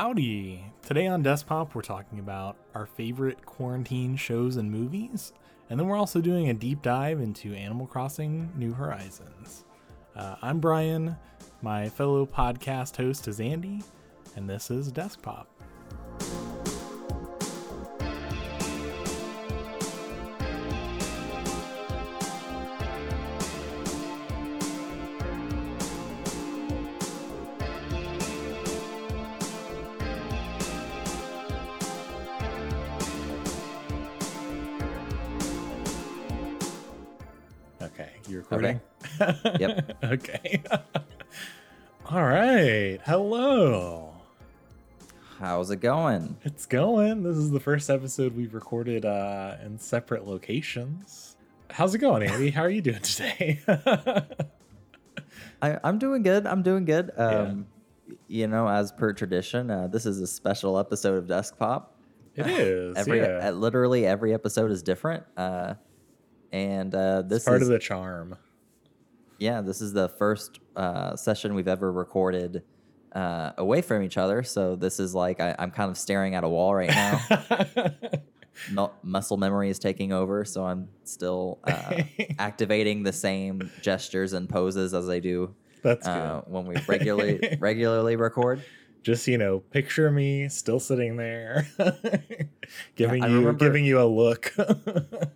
Howdy! Today on Deskpop, we're talking about our favorite quarantine shows and movies, and then we're also doing a deep dive into Animal Crossing New Horizons. Uh, I'm Brian, my fellow podcast host is Andy, and this is Deskpop. Okay, Hello. How's it going? It's going. This is the first episode we've recorded uh, in separate locations. How's it going, Andy? How are you doing today? I, I'm doing good. I'm doing good. Um, You know, as per tradition, uh, this is a special episode of Desk Pop. it is. Every yeah. uh, literally every episode is different. Uh, and uh, this it's part is of the charm. yeah, this is the first uh, session we've ever recorded uh, away from each other. So this is like I, I'm kind of staring at a wall right now. Mu- muscle memory is taking over, so I'm still uh, activating the same gestures and poses as I do That's uh, when we regularly regularly record. Just you know, picture me still sitting there, giving I you remember- giving you a look. But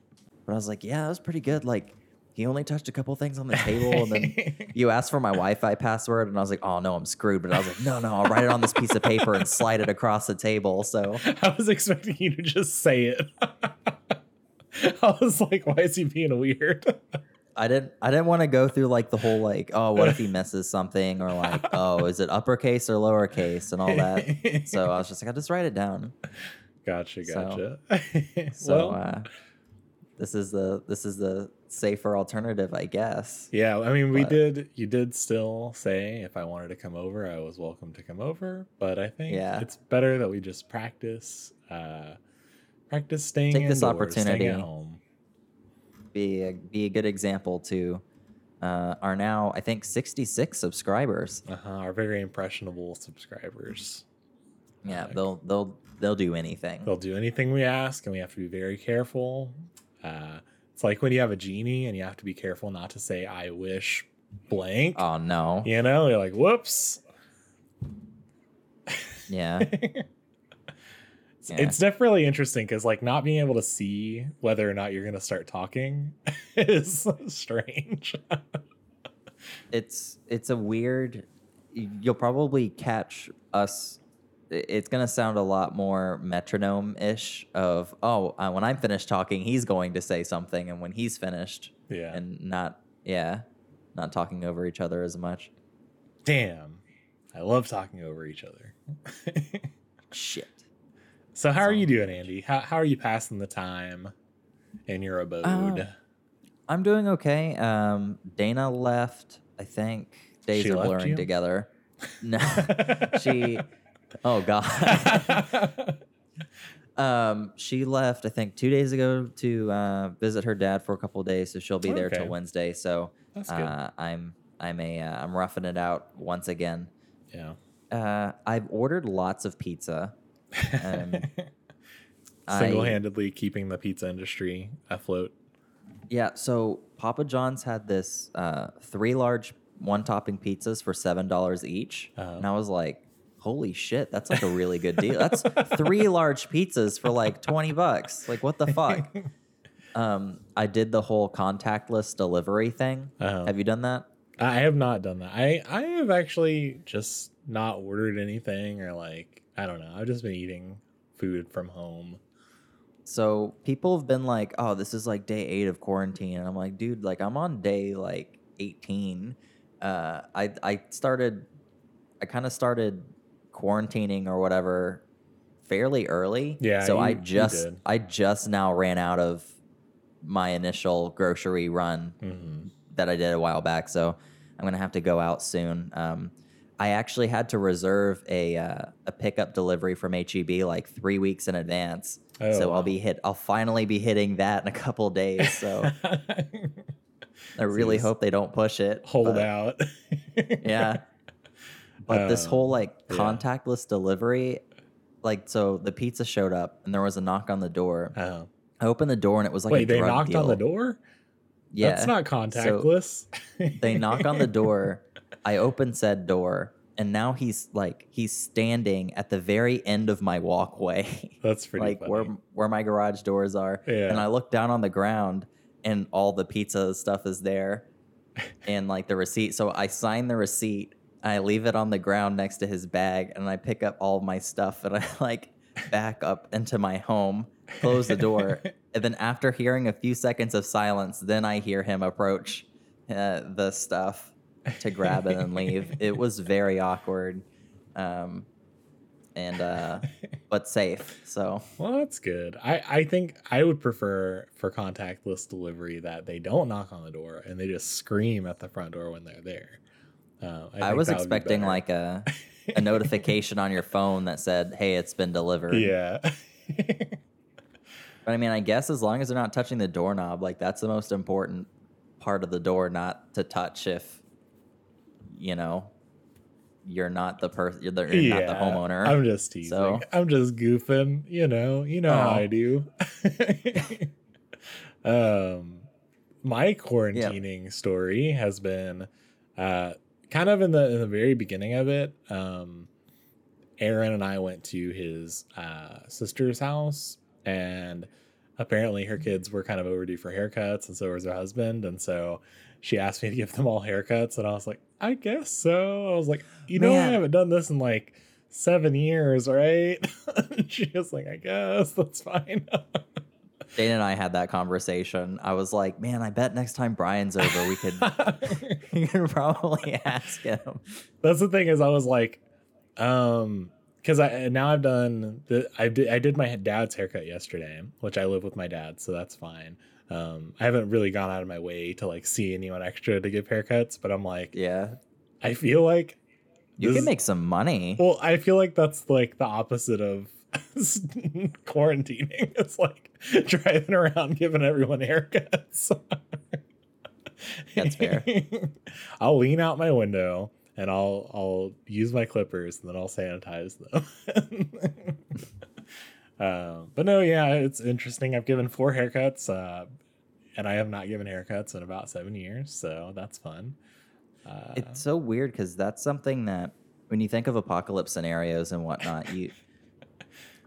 I was like, yeah, that was pretty good. Like he only touched a couple things on the table, and then you asked for my Wi-Fi password, and I was like, oh no, I'm screwed. But I was like, no, no, I'll write it on this piece of paper and slide it across the table. So I was expecting you to just say it. I was like, why is he being weird? I didn't I didn't want to go through like the whole like, oh, what if he misses something, or like, oh, is it uppercase or lowercase, and all that. So I was just like, I'll just write it down. Gotcha, So- gotcha. So well, uh, this is the this is the safer alternative, I guess. yeah, I mean, we did. You did still say if I wanted to come over, I was welcome to come over. But I think Yeah. it's better that we just practice, uh, practice staying. Take this indoors, staying opportunity. at home. Be a, be a good example to uh, our now I think 66 subscribers. Uh-huh, our very impressionable subscribers. Yeah, they'll they'll they'll do anything. They'll do anything we ask, and we have to be very careful. Uh, it's like when you have a genie, and you have to be careful not to say "I wish blank." Oh no. You know, you're like, "Whoops." Yeah. It's- Yeah. It's definitely interesting because, like, not being able to see whether or not you're going to start talking is strange. it's it's a weird you'll probably catch us it's going to sound a lot more metronome-ish of oh uh, when i'm finished talking he's going to say something and when he's finished yeah. and not yeah not talking over each other as much Damn. I love talking over each other. shit so, how are you doing, Andy? How, how are you passing the time in your abode? i'm doing okay um dana left i think days She are blurring you? together no she oh god Um, she left, I think, two days ago to uh, visit her dad for a couple of days, so she'll be there Okay. till Wednesday. So uh, I'm I'm a uh, I'm roughing it out once again. yeah. Uh, I've ordered lots of pizza. Um, Single-handedly keeping the pizza industry afloat. Yeah, so Papa John's had this uh, three large one topping pizzas for seven dollars each, Uh-huh. and I was like, "Holy shit, that's like a really good deal. That's three large pizzas for like twenty bucks. Like, what the fuck?" Um, I did the whole contactless delivery thing. Uh-huh. Have you done that? I have not done that. I I have actually just not ordered anything or like I don't know. I've just been eating food from home. So people have been like, "Oh, this is like day eight of quarantine," and I'm like, "Dude, like I'm on day like 18." Uh, I I started, I kind of started quarantining or whatever fairly early. Yeah, So you- I just. I just now ran out of my initial grocery run hmm that I did a while back. So I'm gonna have to go out soon. Um, I actually had to reserve a uh, a pickup delivery from HEB like three weeks in advance. Oh, so wow. I'll be hit. I'll finally be hitting that in a couple days. So I really Jeez. hope they don't push it. Hold but out. Yeah. But this Um, whole like yeah. contactless delivery, like so the pizza showed up and there was a knock on the door. Oh. I opened the door and it was like Wait, a they knocked on the door? Yeah, That's not contactless. they knock on the door. I open said door, and now he's like he's standing at the very end of my walkway, That's pretty like funny. where where my garage doors are. Yeah. And I look down on the ground, and all the pizza stuff is there, and like the receipt. So I sign the receipt. I leave it on the ground next to his bag, and I pick up all my stuff, and I like back up into my home, close the door, and then after hearing a few seconds of silence, then I hear him approach uh, the stuff to grab it and leave. It was very awkward, um, and uh, but safe. So Well, that's good. I, I think I would prefer for contactless delivery that they don't knock on the door and they just scream at the front door when they're there. Uh, I, think was would be expecting like a a notification on your phone that said, "Hey, it's been delivered." yeah, But I mean, I guess as long as they're not touching the doorknob, like that's the most important part of the door, not to touch if you know you're not the person, you're, the, you're not the homeowner. I'm just teasing. So- I'm just goofing. You know, you know how Oh. I do. um, my quarantining story has been uh, kind of in the in the very beginning of it. Um, Aaron and I went to his uh, sister's house, and apparently her kids were kind of overdue for haircuts, and so was her husband, and so she asked me to give them all haircuts, and I was like, I guess so. I was like, you know, I haven't done this in like seven years, right? she was like, I guess that's fine. Dana and I had that conversation. I was like, "Man, I bet next time Brian's over, we could we could probably ask him." that's the thing is I was like, um, because I now I've done the I did I did my dad's haircut yesterday, which I live with my dad, so that's fine. Um, I haven't really gone out of my way to like see anyone extra to give haircuts, but I'm like, Yeah, I feel like you can make some money. Well, I feel like that's like the opposite of quarantining. It's like driving around giving everyone haircuts. That's fair. I'll lean out my window and I'll I'll use my clippers and then I'll sanitize them. uh, but no, yeah, it's interesting. I've given four haircuts, uh, and I have not given haircuts in about seven years, so that's fun. Uh, It's so weird because that's something that when you think of apocalypse scenarios and whatnot, you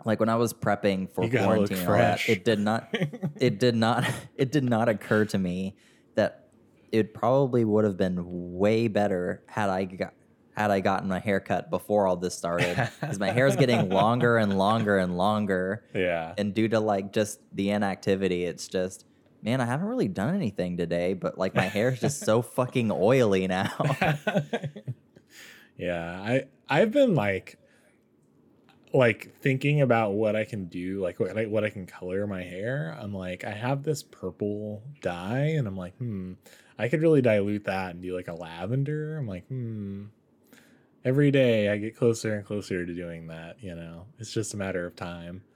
like when I was prepping for You gotta look quarantine, all that, it did not, it did not, it did not occur to me that it probably would have been way better had I got had I gotten a haircut before all this started because my hair is getting longer and longer and longer, yeah. and due to like just the inactivity, it's just. Man, I haven't really done anything today, but like my hair is just so fucking oily now. yeah, I I've been like like thinking about what I can do, like what I, what I can color my hair. I'm like, I have this purple dye, and I'm like, hmm, I could really dilute that and do like a lavender. I'm like, hmm. Every day I get closer and closer to doing that. You know, it's just a matter of time.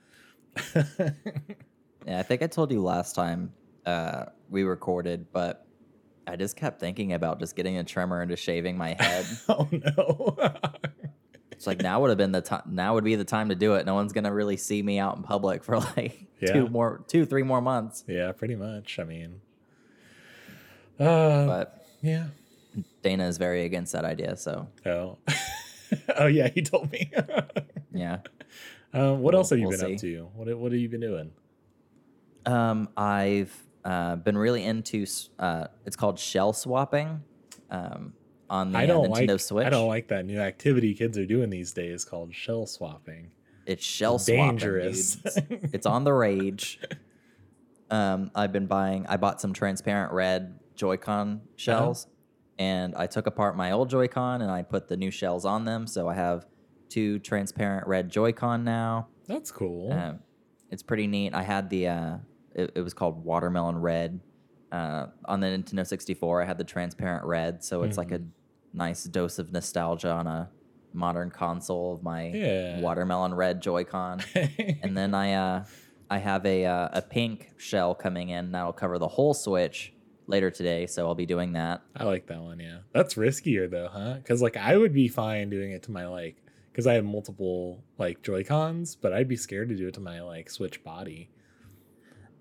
Yeah, I think I told you last time uh, we recorded, but I just kept thinking about just getting a trimmer and just shaving my head. oh no. it's like now would have been the time. Now would be the time to do it. No one's gonna really see me out in public for like Yeah. two more, two, three more months. yeah, pretty much. I mean, uh, But yeah. Dana is very against that idea. So Oh, oh yeah, he told me. yeah. um, what We'll- else have you we'll been up see. to? What What have you been doing? Um, I've uh, been really into. Uh, it's called shell swapping. Um, on the I uh, don't Nintendo like. Switch. I don't like that new activity kids are doing these days called shell swapping. It's shell swapping, Dangerous. dude. It's, it's on the rage. Um, I've been buying. I bought some transparent red Joy-Con shells, and I took apart my old Joy-Con and I put the new shells on them. So I have two transparent red Joy-Con now. That's cool. Um, it's pretty neat. I had the. Uh, it, it was called watermelon red. Uh, on the Nintendo 64, I had the transparent red, so it's like a nice dose of nostalgia on a modern console of my Yeah. watermelon red Joy-Con. and then I uh, I have a uh, a pink shell coming in that'll cover the whole Switch later today, so I'll be doing that. I like that one. Yeah, that's riskier though, huh? Because like I would be fine doing it to my like because I have multiple like Joy Cons, but I'd be scared to do it to my like Switch body.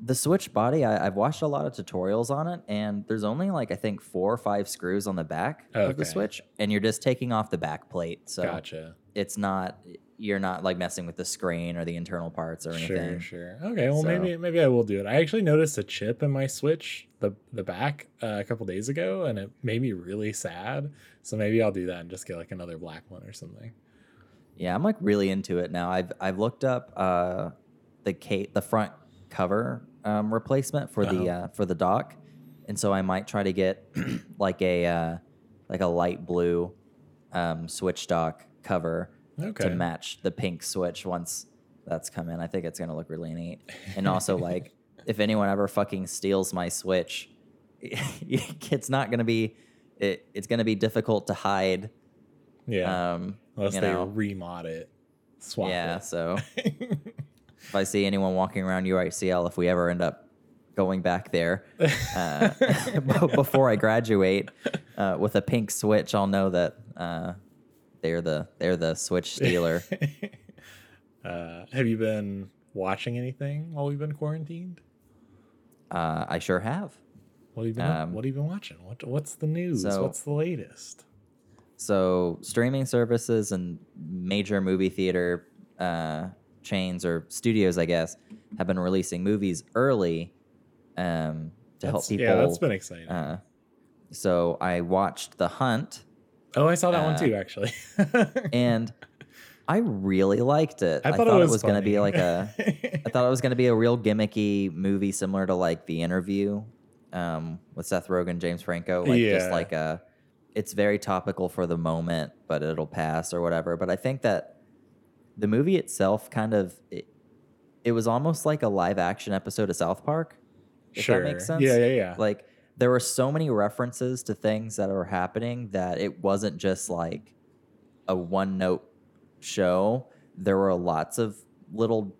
The Switch body, I, I've watched a lot of tutorials on it, and there's only like I think four or five screws on the back of the Switch, and you're just taking off the back plate. So Gotcha. it's not you're not like messing with the screen or the internal parts or anything. Sure, sure. Okay, well So- maybe maybe I will do it. I actually noticed a chip in my Switch, the the back, uh, a couple days ago, and it made me really sad. So maybe I'll do that and just get like another black one or something. Yeah, I'm like really into it now. I've I've looked up uh, the ca- the front cover um, replacement for the Uh-huh. uh, for the dock, and so I might try to get like a uh, like a light blue um, switch dock cover Okay. to match the pink switch once that's come in. I think it's gonna look really neat. And also like if anyone ever fucking steals my switch, it's not gonna be it, it's gonna be difficult to hide. Yeah. Um, Unless you they know. remod it, swap yeah, it. so if I see anyone walking around UICL, if we ever end up going back there uh, before I graduate uh, with a pink switch, I'll know that uh, they're the they're the switch stealer. uh, have you been watching anything while we've been quarantined? uh, I sure have. What have you been Um, What have you been watching? What What's the news? so- what's the latest? So streaming services and major movie theater uh, chains or studios, I guess, have been releasing movies early um, to help people. Yeah, that's been exciting. uh, so I watched The Hunt. oh, I saw that one uh, too, actually. and I really liked it. I thought, it was, going to be like a. I thought it was going to be a real gimmicky movie, similar to like The Interview, um, with Seth Rogen, James Franco. Like just like a. It's very topical for the moment, but it'll pass or whatever. But I think that the movie itself kind of it, it was almost like a live action episode of South Park. If sure. that makes sense. Yeah, yeah, yeah. Like there were so many references to things that were happening that it wasn't just like a one note show. There were lots of little,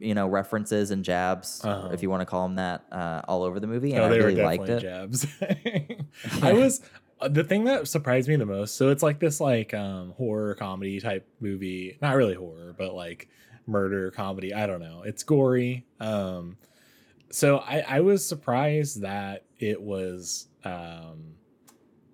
you know, references and jabs, Uh-huh. if you want to call them that, uh, all over the movie, and oh, I really were liked it. jabs. I was the thing that surprised me the most. So it's like this like um horror comedy type movie. Not really horror, but like murder comedy. I don't know. It's gory. Um so I I was surprised that it was um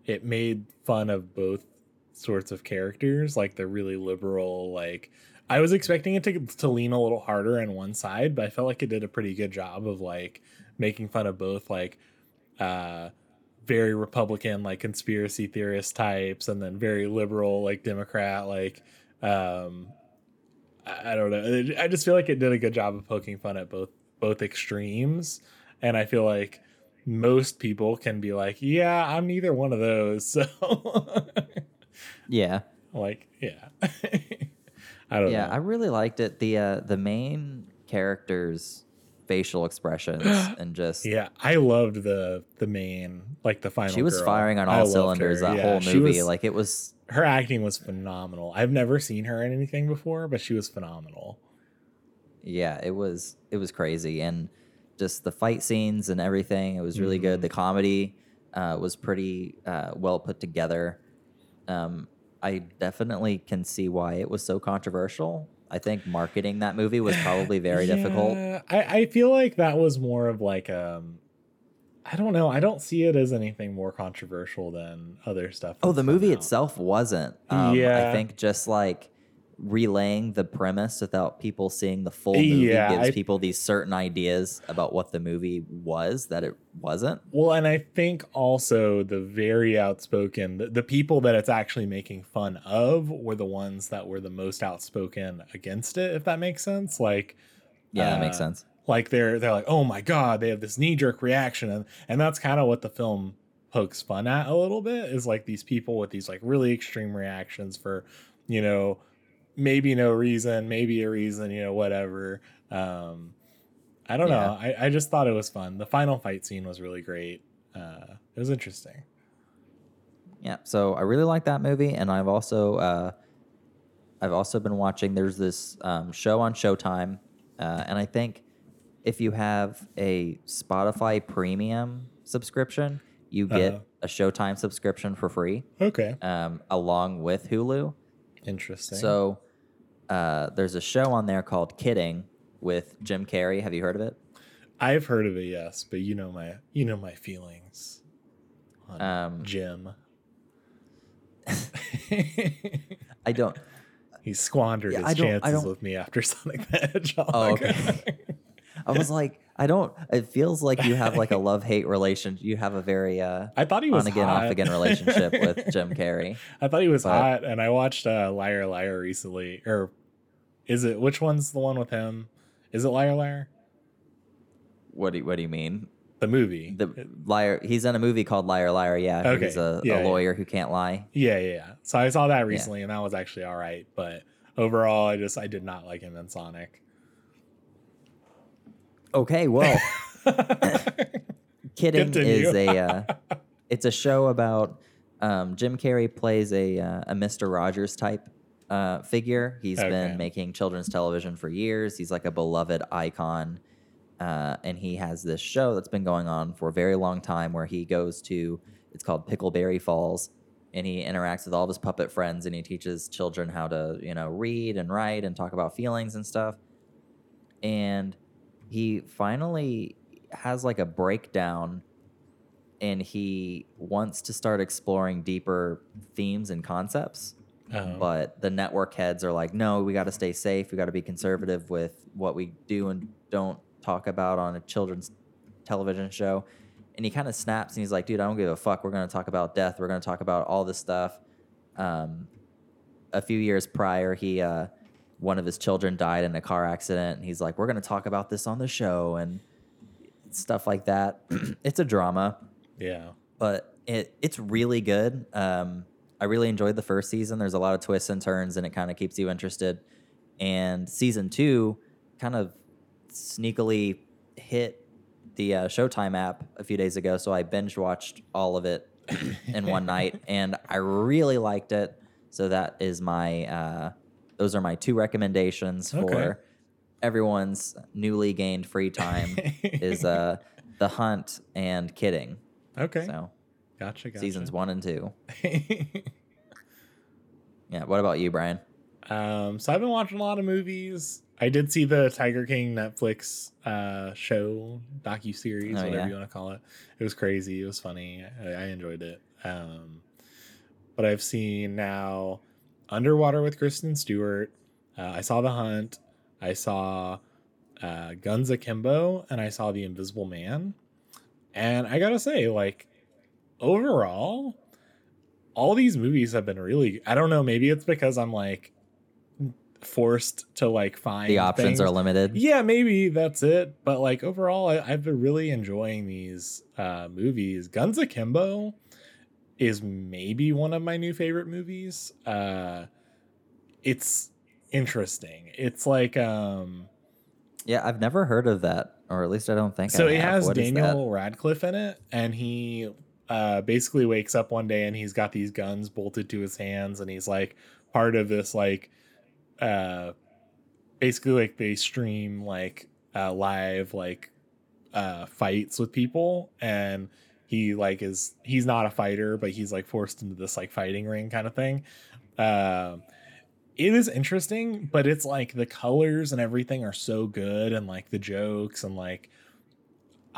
it made fun of both sorts of characters, like the really liberal like I was expecting it to to lean a little harder on one side, but I felt like it did a pretty good job of like making fun of both like uh very republican like conspiracy theorist types and then very liberal like democrat like um I, don't know. I just feel like it did a good job of poking fun at both both extremes. And i feel like most people can be like yeah i'm neither one of those. So Yeah, like yeah. I don't know. yeah, know. I really liked it. The uh, the main characters' facial expressions and just yeah i loved the the main like the final she was girl. firing on all cylinders that Yeah, whole movie. was- like it was her acting was phenomenal. I've never seen her in anything before, but she was phenomenal. yeah it was it was crazy and just the fight scenes and everything it was really good Mhm. the comedy uh, was pretty uh, well put together um, i definitely can see why it was so controversial i think marketing that movie was probably very difficult Yeah, I, I feel like that was more of like um I don't know. I don't see it as anything more controversial than other stuff. oh the movie out. itself wasn't um, Yeah. i think just like relaying the premise without people seeing the full movie Yeah, gives I- people these certain ideas about what the movie was that it wasn't Well, and I think also the very outspoken, the, the people that it's actually making fun of were the ones that were the most outspoken against it, if that makes sense. Like, yeah that makes Uh, sense like they're they're like, oh my god, they have this knee jerk reaction, and and that's kind of what the film pokes fun at a little bit is like these people with these like really extreme reactions for, you know, maybe no reason, maybe a reason, you know, whatever. Um, I don't know. I, I just thought it was fun. The final fight scene was really great. Uh, it was interesting. Yeah, so I really like that movie, and I've also uh, I've also been watching. There's this um, show on Showtime, uh, and I think if you have a Spotify Premium subscription, you get Uh-huh. a Showtime subscription for free, Okay. um, along with Hulu. Interesting. So uh, there's a show on there called Kidding with Jim Carrey. Have you heard of it? I've heard of it, yes, but you know my you know my feelings on Um, Jim. I don't. he squandered Yeah, his I don't- I chances with me after Sonic the Hedgehog. Oh, okay. I was like, I don't. It feels like you have like a love hate relation. You have a very uh, I thought he was on again, hot. off again relationship with Jim Carrey. I thought he was but- hot, and I watched uh, Liar Liar recently. Or is it which one's the one with him? Is it Liar Liar? What do you, What do you mean? The movie. The liar. He's in a movie called Liar Liar. Yeah, Okay. he's a, Yeah, a yeah. lawyer who can't lie. yeah, yeah, yeah. So I saw that recently, and that was actually all right. But overall, I just I did not like him in Sonic. Okay, well, Kidding is a uh, it's a show about um, Jim Carrey plays a uh, a Mister Rogers type uh, figure. He's Okay. been making children's television for years. He's like a beloved icon, uh, and he has this show that's been going on for a very long time where he goes to it's called Pickleberry Falls. And he interacts with all of his puppet friends, and he teaches children how to, you know, read and write and talk about feelings and stuff. And he finally has like a breakdown and he wants to start exploring deeper themes and concepts Oh. but the network heads are like no we got to stay safe. We got to be conservative with what we do and don't talk about on a children's television show. And he kind of snaps and he's like dude i don't give a fuck. We're going to talk about death. We're going to talk about all this stuff. Um, a few years prior he uh, one of his children died in a car accident and he's like we're going to talk about this on the show and stuff like that. It's a drama. Yeah. but it it's really good. Um, I really enjoyed the first season. There's a lot of twists and turns, and it kind of keeps you interested. And season two kind of sneakily hit the uh, Showtime app a few days ago, so I binge watched all of it in one night, and I really liked it. So that is my uh, those are my two recommendations for everyone's newly gained free time is uh, the hunt and kidding. okay. So Gotcha. Gotcha. seasons one and two. Yeah. What about you, Brian? um, so I've been watching a lot of movies. I did see the Tiger King Netflix uh, show docu series, Oh, whatever yeah? you want to call it. It was crazy. It was funny. I, I enjoyed it. Um, but I've seen now Underwater with Kristen Stewart. Uh, I saw The Hunt. I saw uh, Guns Akimbo, and I saw The Invisible Man. And I gotta say, like, overall, all these movies have been really. I don't know. Maybe it's because I'm like forced to like find The options things. are limited. Yeah, maybe that's it. But like overall, I, I've been really enjoying these uh, movies. Guns Akimbo is maybe one of my new favorite movies. Uh, it's interesting. It's like um, Yeah, I've never heard of that, or at least I don't think. so I it have. has What? Daniel Radcliffe in it, and he uh, basically wakes up one day and he's got these guns bolted to his hands, and he's like part of this like uh, basically like they stream like uh, live like uh, fights with people, and he like is he's not a fighter, but he's like forced into this like fighting ring kind of thing. Um, it is interesting, but it's like the colors and everything are so good, and like the jokes and like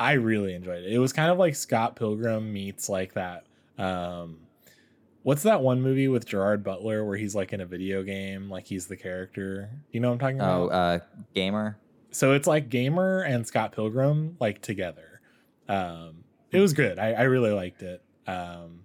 I really enjoyed it. It was kind of like Scott Pilgrim meets like that. Um, what's that one movie with Gerard Butler where he's like in a video game, like he's the character? You know what I'm talking about? Oh, uh, gamer. so it's like Gamer and Scott Pilgrim like together. Um, it was good. I, I really liked it. Um,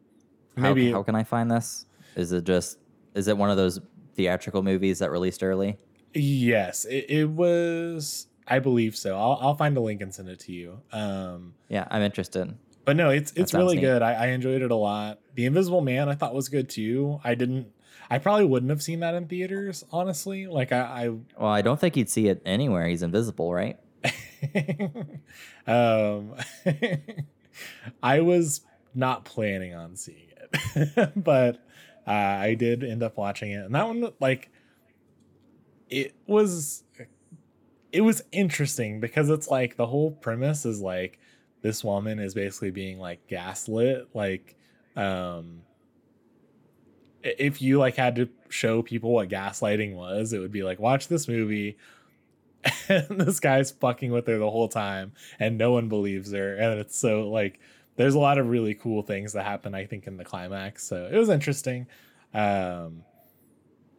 How, maybe how can I find this? Is it just? Is it one of those theatrical movies that released early? yes, it, it was. I believe so. I'll, I'll find a link and send it to you. Um, Yeah, I'm interested. but no, it's it's really neat. good. I, I enjoyed it a lot. The Invisible Man I thought was good too. I didn't. I probably wouldn't have seen that in theaters, honestly. Like I, I Well, I don't think you'd see it anywhere. He's invisible, right? I um, I was not planning on seeing it, but uh, I did end up watching it, and that one like it was it was interesting because it's like the whole premise is like this woman is basically being like gaslit like um if you like had to show people what gaslighting was it would be like watch this movie. And this guy's fucking with her the whole time and no one believes her and it's so like there's a lot of really cool things that happen i think in the climax so it was interesting. Um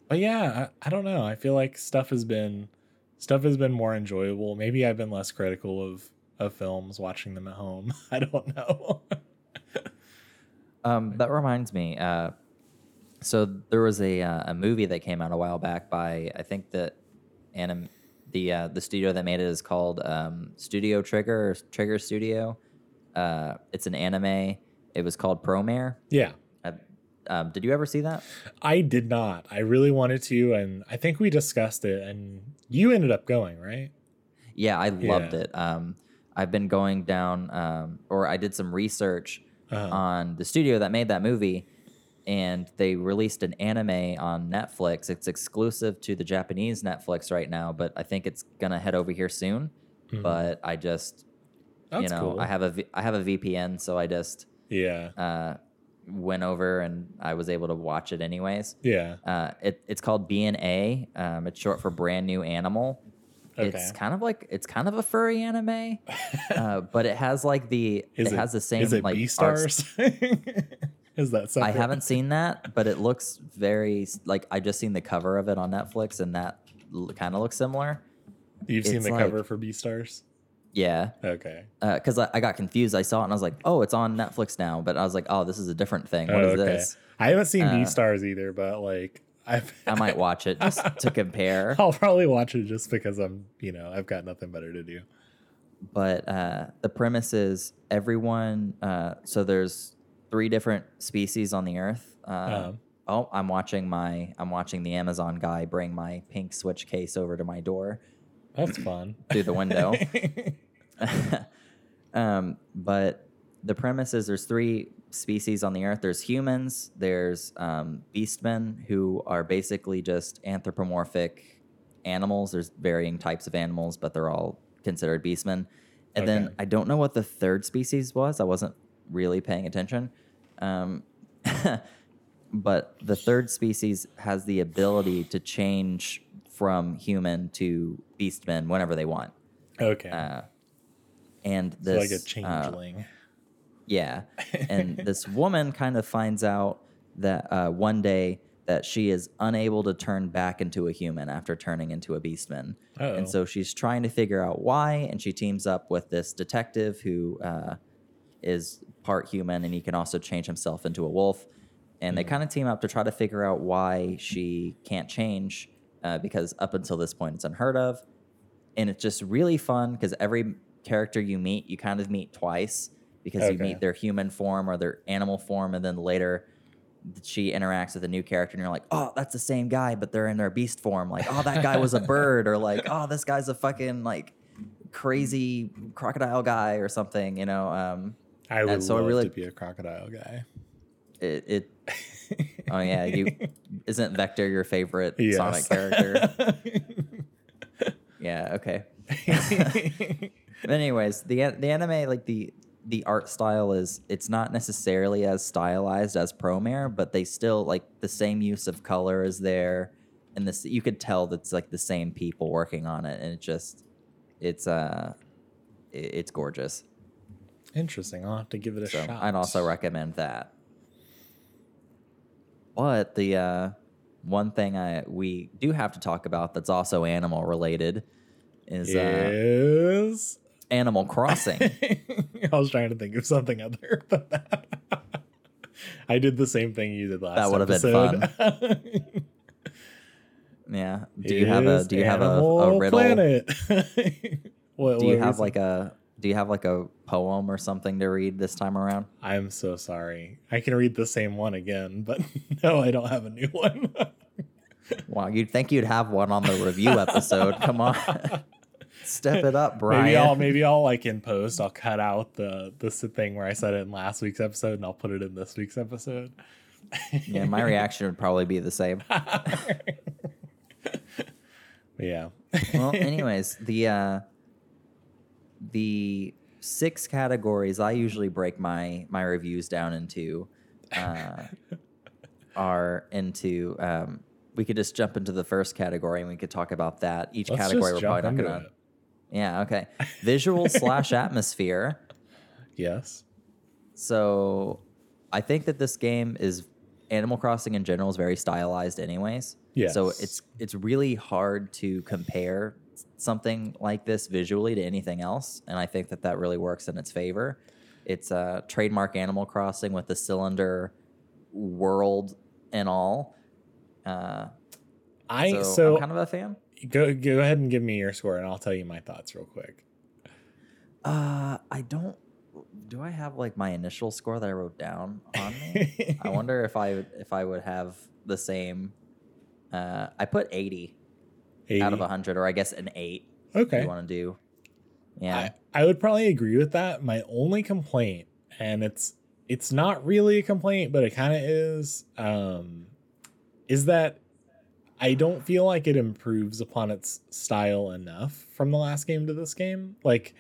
but yeah I, I don't know i feel like stuff has been stuff has been more enjoyable maybe i've been less critical of of films watching them at home i don't know Um, that reminds me. Uh, so there was a uh, a movie that came out a while back by I think the anim the uh, the studio that made it is called um, Studio Trigger or Trigger Studio. Uh, it's an anime. It was called Promare. yeah Uh, um, did you ever see that? i did not i really wanted to and i think we discussed it and you ended up going right Yeah, I loved Yeah. it. Um, I've been going down, um, or I did some research uh, on the studio that made that movie, and they released an anime on Netflix. It's exclusive to the Japanese Netflix right now, but I think it's gonna head over here soon. mhm. But I just, you know, cool. I have a V- I have a VPN, so I just yeah uh, went over and I was able to watch it anyways. yeah Uh, it, it's called BNA. Um, it's short for Brand New Animal. okay It's kind of like it's kind of a furry anime, uh, but it has like the is it, has the same is it like b art stars is that something I haven't seen that, but it looks very like I just seen the cover of it on Netflix, and that l- kind of looks similar. you've seen the like- cover for Beastars Yeah, okay because I, I got confused. I saw it and I was like, "Oh, it's on Netflix now," but I was like, "Oh, this is a different thing. What Oh, is okay. this?" I haven't seen Uh, stars either, but like I've I might watch it just to compare. I'll probably watch it just because I'm you know I've got nothing better to do. But uh, the premise is everyone. Uh, so there's three different species on the Earth. Uh, Um, oh, I'm watching my I'm watching the Amazon guy bring my pink Switch case over to my door That's fun. through the window. um, but the premise is there's three species on the earth. There's humans. There's um, beastmen who are basically just anthropomorphic animals. There's varying types of animals, but they're all considered beastmen. And then I don't know what the third species was. I wasn't really paying attention. Um, but the third species has the ability to change from human to beastmen whenever they want. okay. Uh, and this like a uh, changeling. yeah. And this woman kind of finds out that uh, one day that she is unable to turn back into a human after turning into a beastman. Uh-oh. And so she's trying to figure out why. And she teams up with this detective who uh, is part human and he can also change himself into a wolf. And they kind of team up to try to figure out why she can't change uh, because up until this point it's unheard of. And it's just really fun because every character you meet, you kind of meet twice because you meet their human form or their animal form. And then later she interacts with a new character and you're like, oh, that's the same guy, but they're in their beast form. Like, oh, that guy was a bird, or like, oh, this guy's a fucking like crazy crocodile guy or something, you know. Um, I would so I love really- to be a crocodile guy. it, it oh yeah, you isn't Vector your favorite Yes. Sonic character? Yeah, okay. But anyways, the the anime like the the art style is it's not necessarily as stylized as Promare, but they still like the same use of color is there, and this you could tell that's like the same people working on it, and it just it's uh it's gorgeous. Interesting. I'll have to give it a So shot. I'd also recommend that. But the uh, one thing I we do have to talk about that's also animal related is uh, Yes. Animal Crossing. I was trying to think of something other than that. I did the same thing you did last. That would've been episode. yeah. Do you have a Do you have a, a riddle? Planet. what, Do you have like a Do you have like a poem or something to read this time around? I'm so sorry. I can read the same one again, but no, I don't have a new one. Wow, you'd think you'd have one on the review episode. Come on, step it up, Brian. maybe I'll maybe I'll like in post I'll cut out the this thing where I said it in last week's episode and I'll put it in this week's episode. yeah, my reaction would probably be the same. yeah. well, anyways, the uh, the six categories I usually break my my reviews down into uh, are into. Um, we could just jump into the first category and we could talk about that. Each Let's category we're probably not gonna. it. Yeah. Okay. Visual slash atmosphere. Yes. So, I think that this game is Animal Crossing in general is very stylized, anyways. Yeah. So it's it's really hard to compare something like this visually to anything else, and I think that that really works in its favor. It's a trademark Animal Crossing with the cylinder world and all. Uh, I so, so, I'm kind of a fan. Go go ahead and give me your score, and I'll tell you my thoughts real quick. Uh, I don't. Do I have like my initial score that I wrote down on me? I wonder if I would- if I would have the same. Uh, I put 80, out of 80. 100, or I guess an 8 Okay. you want to do. Yeah. I, I would probably agree with that. My only complaint, and it's it's not really a complaint, but it kind of is, um, is that I don't feel like it improves upon its style enough from the last game to this game. Like,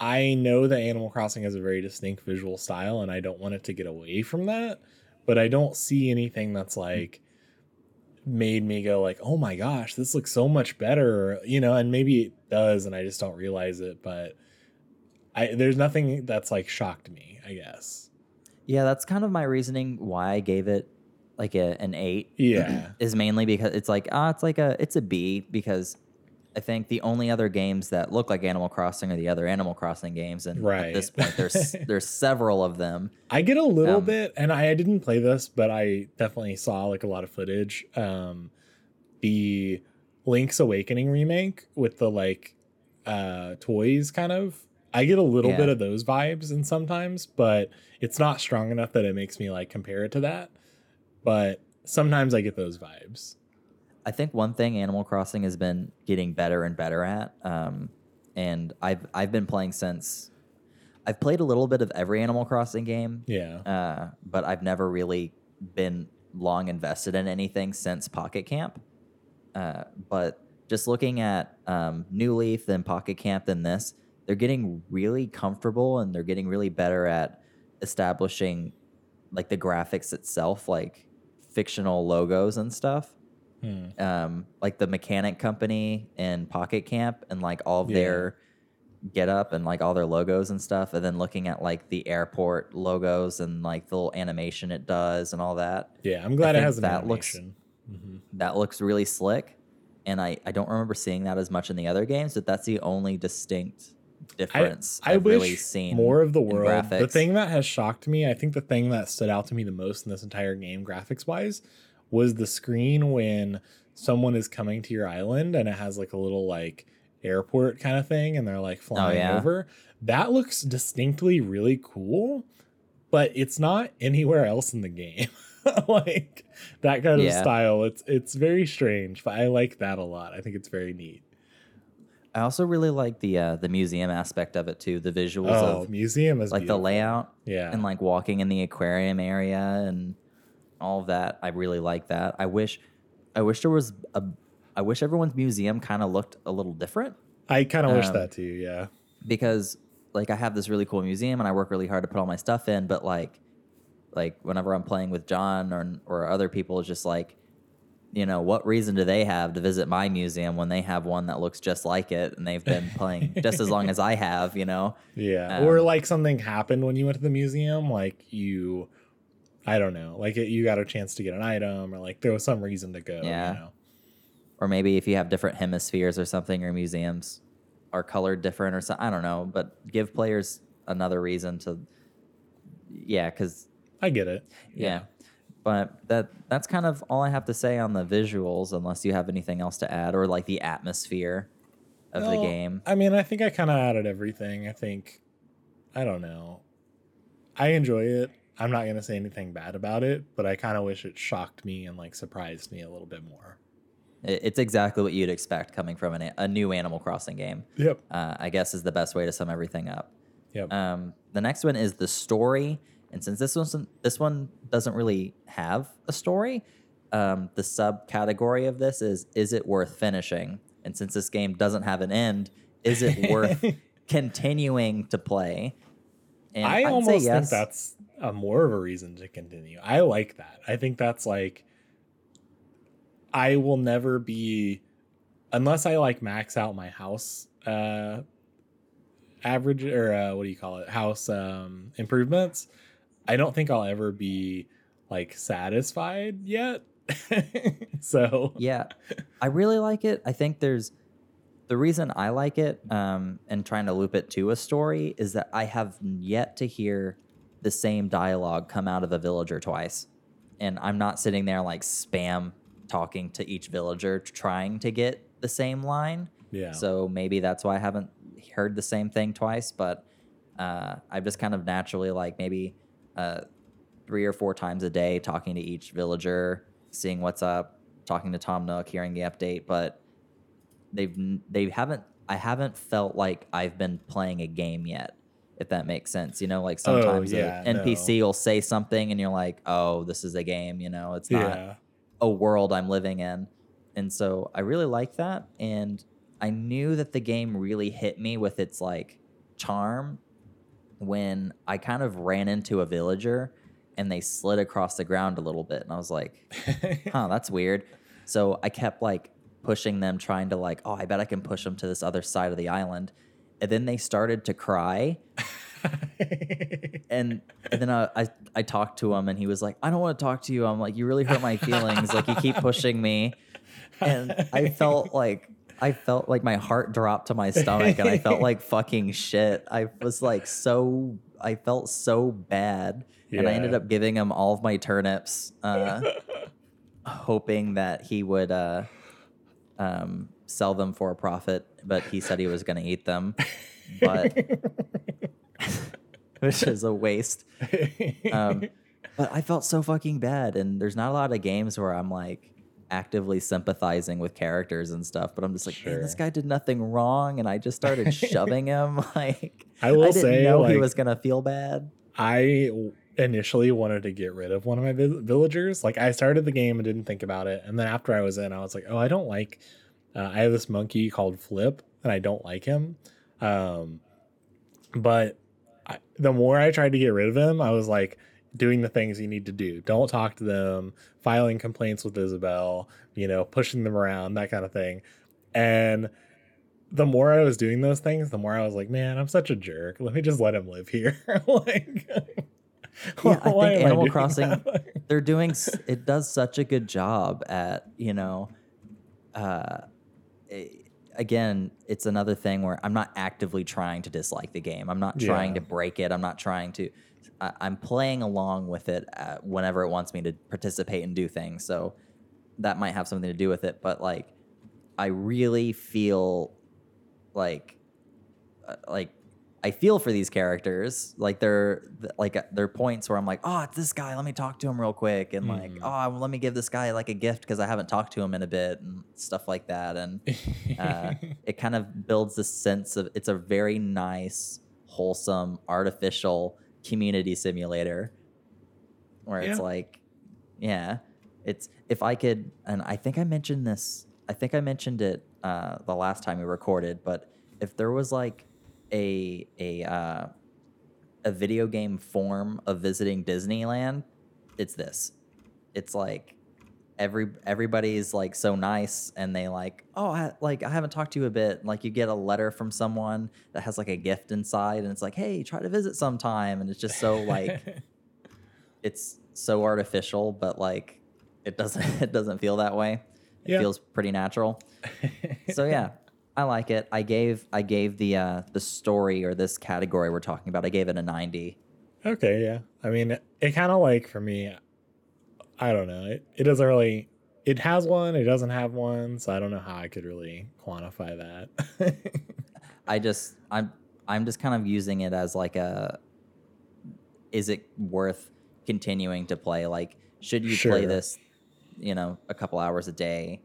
I know that Animal Crossing has a very distinct visual style, and I don't want it to get away from that. But I don't see anything that's like made me go like, "Oh my gosh, this looks so much better," you know. And maybe it does, and I just don't realize it. But I there's nothing that's like shocked me. I guess. yeah, that's kind of my reasoning why I gave it like a, an 8. Yeah. is mainly because it's like ah, it's like a it's a B because I think the only other games that look like Animal Crossing are the other Animal Crossing games, and at this Right. point, there's there's several of them. I get a little Um, bit, and I, I didn't play this, but I definitely saw like a lot of footage. Um, the Link's Awakening remake with the like uh toys, kind of. I get a little Yeah. bit of those vibes, and sometimes, but it's not strong enough that it makes me like compare it to that. But sometimes I get those vibes. I think one thing Animal Crossing has been getting better and better at, um, and I've I've been playing since I've played a little bit of every Animal Crossing game, Yeah. uh, but I've never really been long invested in anything since Pocket Camp. Uh, but just looking at um, New Leaf, then Pocket Camp, then this, they're getting really comfortable and they're getting really better at establishing like the graphics itself, like fictional logos and stuff. Hmm. Um, like the mechanic company in Pocket Camp and like all of Yeah. their get up and like all their logos and stuff and then looking at like the airport logos and like the little animation it does and all that Yeah. I'm glad it has that looks- animation. Mhm. that looks really slick and i i don't remember seeing that as much in the other games but that's the only distinct difference I have wish really seen more of the world. The thing that has shocked me, I think the thing that stood out to me the most in this entire game, graphics wise, was the screen when someone is coming to your island and it has like a little like airport kind of thing and they're like oh, flying Oh, yeah? over. That looks distinctly really cool, but it's not anywhere else in the game. like that kind of Yeah. style. It's it's very strange, but I like that a lot. I think it's very neat. I also really like the uh the museum aspect of it too the visuals Oh, of museum is like the layout Yeah. and like walking in the aquarium area and all of that. I really like that. I wish, I wish there was a, I wish everyone's museum kind of looked a little different I kind of wish um, that too. Yeah. because like I have this really cool museum and I work really hard to put all my stuff in, but like, like whenever I'm playing with John or or other people, it's just like, you know, what reason do they have to visit my museum when they have one that looks just like it and they've been playing just as long as I have, you know? Yeah. Um, or like something happened when you went to the museum, like you, I don't know, like it, you got a chance to get an item or like there was some reason to go. Yeah. You know? or maybe if you have different hemispheres or something, or museums are colored different or something. I don't know, but give players another reason to, yeah, because I get it. yeah. But that that's kind of all I have to say on the visuals, unless you have anything else to add, or like the atmosphere of the game. I mean, I think I kind of added everything. I think, I don't know. I enjoy it. I'm not going to say anything bad about it, but I kind of wish it shocked me and like surprised me a little bit more. It's exactly what you'd expect coming from an, a new Animal Crossing game. Yep. Uh, I guess is the best way to sum everything up. Yep. Um, the next one is the story, and since this one this one doesn't really have a story, um, the subcategory of this is is it worth finishing? And since this game doesn't have an end, is it worth continuing to play. And I I'd almost think yes. that's a more of a reason to continue. I like that. I think that's like I will never be unless I like max out my house uh average or uh what do you call it? House um improvements. I don't think I'll ever be like satisfied yet. so Yeah, I really like it. I think there's the reason I like it um, and trying to loop it to a story is that I have yet to hear the same dialogue come out of a villager twice. And I'm not sitting there like spam talking to each villager trying to get the same line. yeah. So maybe that's why I haven't heard the same thing twice. But uh, I've just kind of naturally like maybe uh, three or four times a day talking to each villager, seeing what's up, talking to Tom Nook, hearing the update. But they've they haven't. I haven't felt like I've been playing a game yet. If that makes sense, you know, like sometimes yeah, a NPC will say something and you're like, "Oh, this is a game," you know, it's not yeah. a world I'm living in. And so I really like that. And I knew that the game really hit me with its like charm when I kind of ran into a villager and they slid across the ground a little bit. And I was like, huh, that's weird. So I kept like pushing them, trying to like, oh, I bet I can push them to this other side of the island. And then they started to cry. And, and then I, I I talked to him and he was like, I don't want to talk to you. I'm like, you really hurt my feelings. like you keep pushing me. And I felt like I felt like my heart dropped to my stomach and I felt like fucking shit. I was like so I felt so bad. And I ended up giving him all of my turnips, uh, hoping that he would uh, um, sell them for a profit, but he said he was going to eat them. But which is a waste. Um, but I felt so fucking bad, and there's not a lot of games where I'm like actively sympathizing with characters and stuff. But I'm just like, man, this guy did nothing wrong, and I just started shoving him. Like I will didn't say, know he was gonna feel bad. I initially wanted to get rid of one of my vi- villagers. Like I started the game and didn't think about it, and then after I was in, I was like, oh, I don't like. Uh, I have this monkey called Flip, and I don't like him. Um, but I, the more I tried to get rid of him, I was like doing the things you need to do. Don't talk to them, filing complaints with Isabelle, you know, pushing them around, that kind of thing. And the more I was doing those things, the more I was like, man, I'm such a jerk. Let me just let him live here. like, Yeah, I why think Animal doing Crossing- that? They're doing it does such a good job at you know, uh, eh, again, it's another thing where I'm not actively trying to dislike the game. I'm not trying Yeah. to break it. I'm not trying to. I, I'm playing along with it uh, whenever it wants me to participate and do things. So that might have something to do with it. But like, I really feel like, uh, like I feel for these characters. Like they're like uh, there are points where I'm like, oh, it's this guy. Let me talk to him real quick, and like, Mhm. oh, let me give this guy like a gift because I haven't talked to him in a bit and stuff like that. And uh, it kind of builds this sense of it's a very nice, wholesome, artificial community simulator where it's like, yeah, it's if I could, and I think I mentioned this, I think I mentioned it uh, the last time we recorded, but if there was like a a uh, a video game form of visiting Disneyland, it's this. It's like every everybody's like so nice and they like oh I, like I haven't talked to you a bit. Like you get a letter from someone that has like a gift inside and it's like hey try to visit sometime. And it's just so like it's so artificial but like it doesn't it doesn't feel that way. It Yeah. feels pretty natural. So yeah i like it. I gave i gave the uh the story or this category we're talking about i gave it a 90 okay, yeah. I mean, it, it kind of like for me, I don't know. It, it doesn't really. It has one. It doesn't have one. So I don't know how I could really quantify that. I just I'm I'm just kind of using it as like a is it worth continuing to play? Like should you play this, you know, a couple hours a day?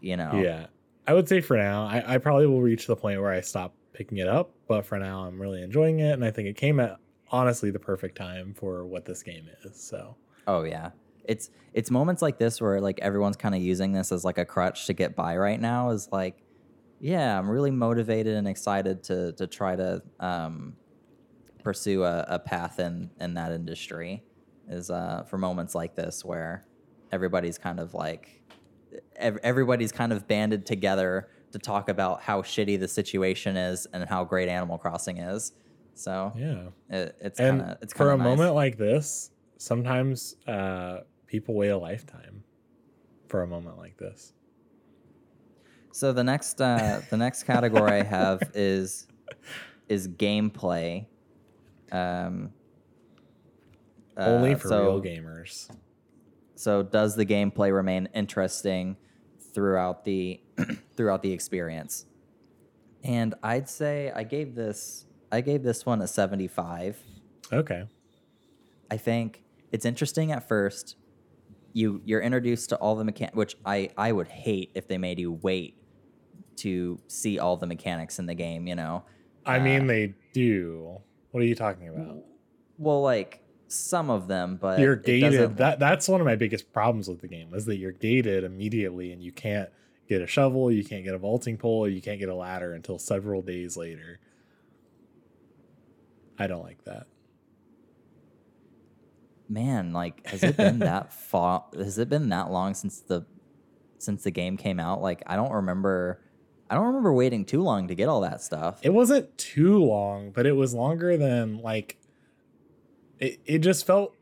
You know. Yeah. I would say for now, I, I probably will reach the point where I stop picking it up. But for now, I'm really enjoying it. And I think it came at honestly the perfect time for what this game is. So, Oh yeah. It's it's moments like this where like everyone's kind of using this as like a crutch to get by right now is like yeah, I'm really motivated and excited to to try to um, pursue a, a path in in that industry. Is uh, for moments like this where everybody's kind of like ev- everybody's kind of banded together to talk about how shitty the situation is and how great Animal Crossing is. So Yeah. it, it's kind of it's for a of moment like this, sometimes uh, people wait a lifetime for a moment like this. So the next uh, the next category I have is is gameplay. Um, Only uh, for so, real gamers. So does the gameplay remain interesting throughout the throughout the experience? And I'd say I gave this I gave this one a 75. Okay. I think it's interesting at first. You you're introduced to all the mechanics, which I I would hate if they made you wait to see all the mechanics in the game. You know, I Uh, mean, they do. What are you talking about? well, like some of them, but you're gated. That that's one of my biggest problems with the game is that you're gated immediately, and you can't get a shovel, you can't get a vaulting pole, you can't get a ladder until several days later. I don't like that. Man, like has it been that far? Has it been that long since the since the game came out? Like I don't remember. I don't remember waiting too long to get all that stuff. It wasn't too long, but it was longer than like it, it just felt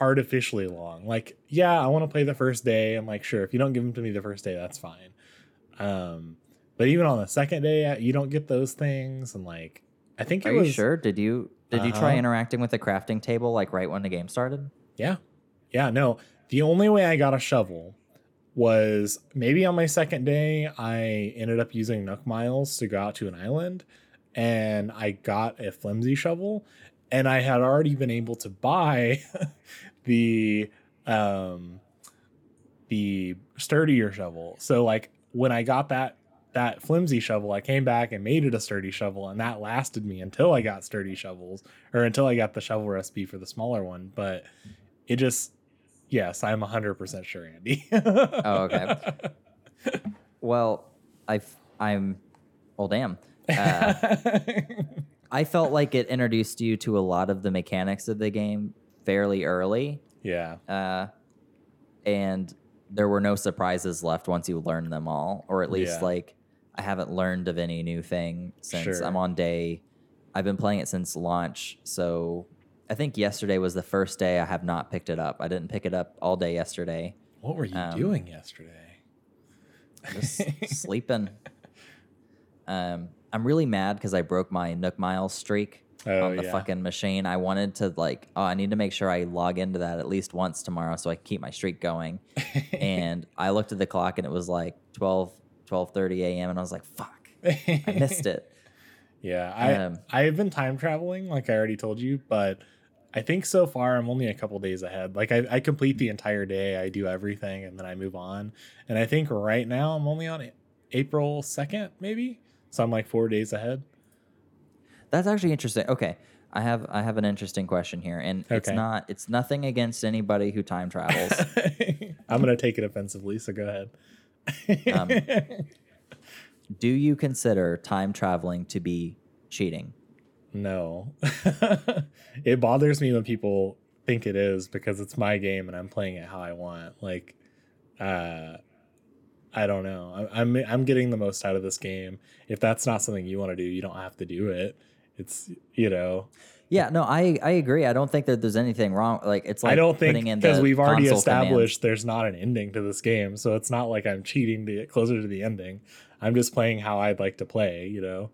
artificially long. Like, yeah, I want to play the first day. I'm like, sure, if you don't give them to me the first day, that's fine. Um, but even on the second day, you don't get those things. And like, I think it Are was you sure? Did you did you try Uh-huh. interacting with the crafting table like right when the game started? Yeah. Yeah, no. The only way I got a shovel was maybe on my second day, I ended up using Nook Miles to go out to an island and I got a flimsy shovel and I had already been able to buy the um the sturdier shovel. So like when I got that that flimsy shovel, I came back and made it a sturdy shovel, and that lasted me until I got sturdy shovels, or until I got the shovel recipe for the smaller one. But it just, yes, I'm 100% sure, Andy. Oh, okay. Well, I I'm well, damn. Uh, I felt like it introduced you to a lot of the mechanics of the game fairly early, yeah. uh, and there were no surprises left once you learned them all, or at least Yeah. like I haven't learned of any new thing since Sure. I'm on day. I've been playing it since launch, so I think yesterday was the first day I have not picked it up. I didn't pick it up all day yesterday. What were you Um, doing yesterday? just sleeping. Um, I'm really mad because I broke my Nook Miles streak Oh, on the yeah. fucking machine. I wanted to like, oh, I need to make sure I log into that at least once tomorrow so I can keep my streak going. and I looked at the clock and it was like 12, 12.30 a.m. and I was like, fuck, I missed it. Yeah, I Um, I've been time traveling, like I already told you, but I think so far I'm only a couple days ahead. Like I, I complete the entire day, I do everything, and then I move on. And I think right now I'm only on April second, maybe. So I'm like four days ahead. That's actually interesting. Okay. I have I have an interesting question here, and it's not it's nothing against anybody who time travels. I'm gonna take it offensively, so go ahead. Um, Do you consider time traveling to be cheating? no, it bothers me when people think it is because it's my game and I'm playing it how I want. Like, uh, I don't know. I- I'm I'm getting the most out of this game. If that's not something you want to do, you don't have to do it. It's you know. Yeah, no, I I agree. I don't think that there's anything wrong. Like it's like I don't think because we've already established there's not an ending to this game, so it's not like I'm cheating to get closer to the ending. I'm just playing how I'd like to play. You know.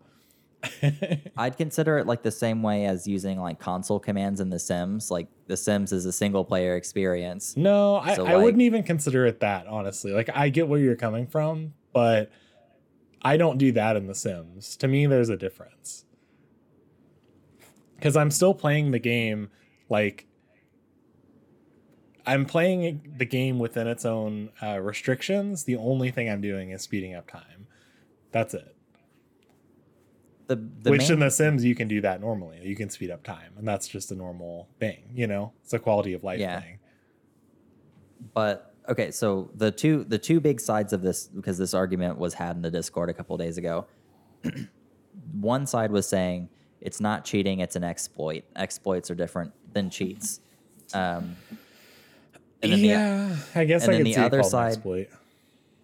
I'd consider it like the same way as using like console commands in The Sims. Like The Sims is a single player experience. No, I, So, I like- wouldn't even consider it that, honestly. Like, I get where you're coming from, but I don't do that in The Sims. To me, there's a difference. Because I'm still playing the game, like, I'm playing the game within its own uh, restrictions. The only thing I'm doing is speeding up time. That's it. The, the Which main- in The Sims, you can do that normally. You can speed up time, and that's just a normal thing, you know? It's a quality of life Yeah. thing. but okay, so the two the two big sides of this because this argument was had in the Discord a couple days ago. One side was saying it's not cheating; it's an exploit. Exploits are different than cheats. Um, and then the- yeah, I guess and I then could the other side- exploit.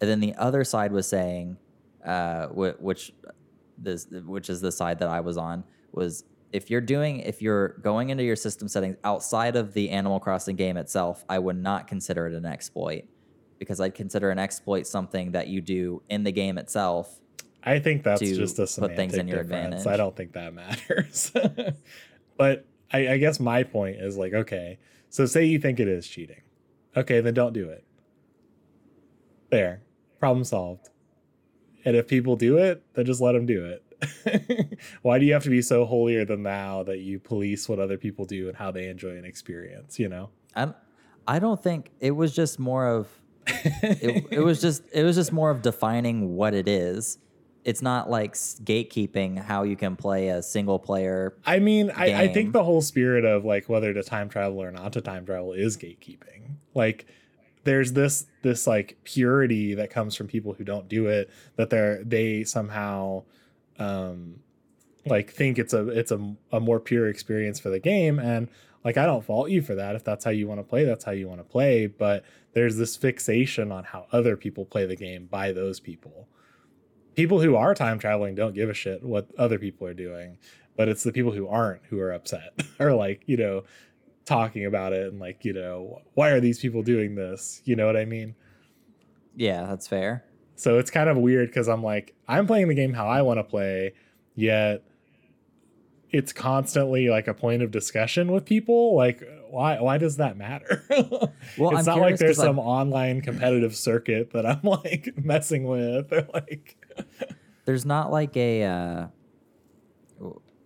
and then the other side was saying, uh, wh- which this which is the side that I was on was if you're doing if you're going into your system settings outside of the Animal Crossing game itself, I would not consider it an exploit because I'd consider an exploit something that you do in the game itself. I think that's just a put semantic things in your difference. advantage. I don't think that matters. but I, I guess my point is like, okay, so say you think it is cheating. Okay, then don't do it. There, problem solved. And if people do it, then just let them do it. Why do you have to be so holier than thou that you police what other people do and how they enjoy an experience? You know? I I don't think it was just more of it, it was just it was just more of defining what it is. It's not like gatekeeping how you can play a single player I mean, I, I think the whole spirit of like whether to time travel or not to time travel is gatekeeping. Like there's this this like purity that comes from people who don't do it that they're they somehow um like think it's a it's a, a more pure experience for the game. And like I don't fault you for that. If that's how you want to play that's how you want to play. But there's this fixation on how other people play the game by those people people who are time traveling don't give a shit what other people are doing but it's the people who aren't who are upset or like you know talking about it and like you know why are these people doing this? You know what i mean? Yeah, that's fair. so it's kind of weird because i'm like i'm playing the game how i want to play yet it's constantly like a point of discussion with people like why why does that matter? Well, it's I'm not like there's 'cause I'm- some online competitive circuit that i'm like messing with or like there's not like a uh,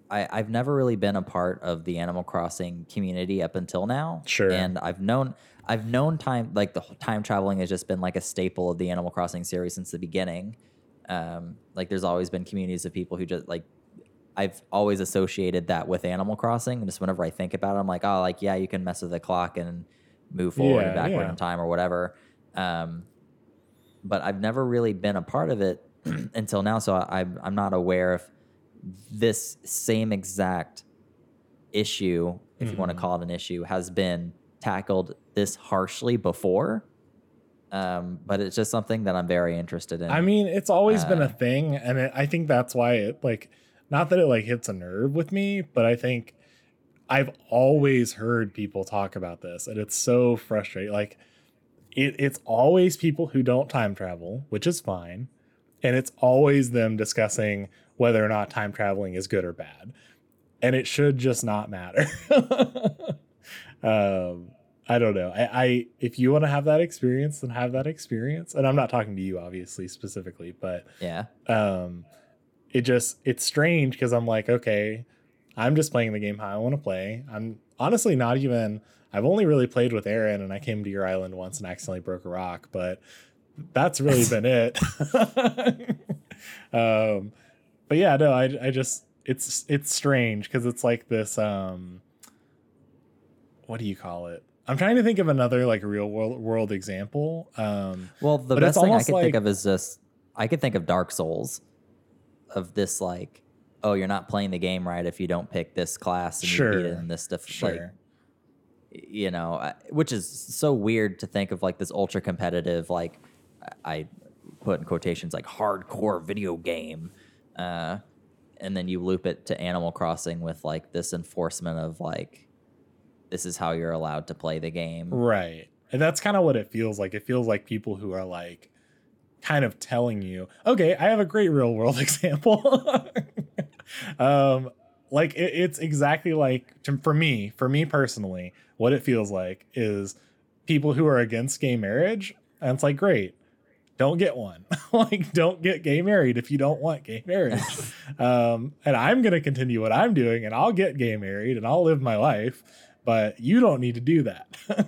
I, I've never really been a part of the Animal Crossing community up until now. Sure. And I've known I've known time like the time traveling has just been like a staple of the Animal Crossing series since the beginning. Um, like there's always been communities of people who just like I've always associated that with Animal Crossing. And just whenever I think about it, I'm like, oh, like yeah, you can mess with the clock and move forward Yeah, and backward yeah. in time or whatever. Um, but I've never really been a part of it until now, so I, I'm not aware if this same exact issue, if you want to Mhm. call it an issue, has been tackled this harshly before. Um, but it's just something that I'm very interested in. I mean, it's always been a Uh, thing, and it, I think that's why it like, not that it like hits a nerve with me, but I think I've always heard people talk about this, and it's so frustrating. Like, it, it's always people who don't time travel, which is fine, and it's always them discussing whether or not time traveling is good or bad, and it should just not matter. um, I don't know. I, I if you want to have that experience, then have that experience. And I'm not talking to you, obviously, specifically, but yeah, um, it just it's strange because I'm like, okay, I'm just playing the game how I want to play. I'm honestly not even. I've only really played with Aaron, and I came to your island once and accidentally broke a rock, but that's really been it. um, but yeah, no, I I just it's it's strange because it's like this. Um, what do you call it? I'm trying to think of another like real world world example. Um, Well, the best thing I can think of is just I could think of Dark Souls, of this like, oh, you're not playing the game right if you don't pick this class and you beat it in this stuff. sure. Like, you know, which is so weird to think of like this ultra competitive, like I put in quotations like hardcore video game, uh, and then you loop it to Animal Crossing with like this enforcement of like, this is how you're allowed to play the game. Right. And that's kind of what it feels like. It feels like people who are like kind of telling you, okay, I have a great real world example. um, like it, it's exactly like to- for me, for me personally, what it feels like is people who are against gay marriage. And it's like, great, don't get one. like, don't get gay married if you don't want gay marriage. um, and I'm going to continue what I'm doing and I'll get gay married and I'll live my life, but you don't need to do that.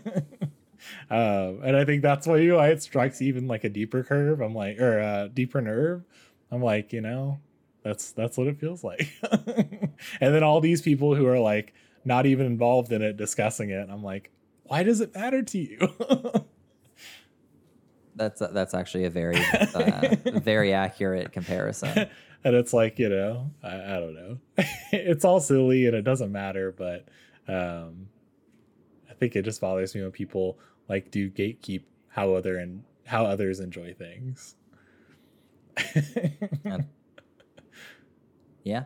um, and I think that's why you why it strikes even like a deeper curve. I'm like, or a deeper nerve. I'm like, you know, that's that's what it feels like. and then all these people who are like not even involved in it discussing it, I'm like, why does it matter to you? That's that's actually a very uh, very accurate comparison. and it's like you know I, I don't know it's all silly and it doesn't matter but um i think it just bothers me when people like do gatekeep how other and how others enjoy things yeah,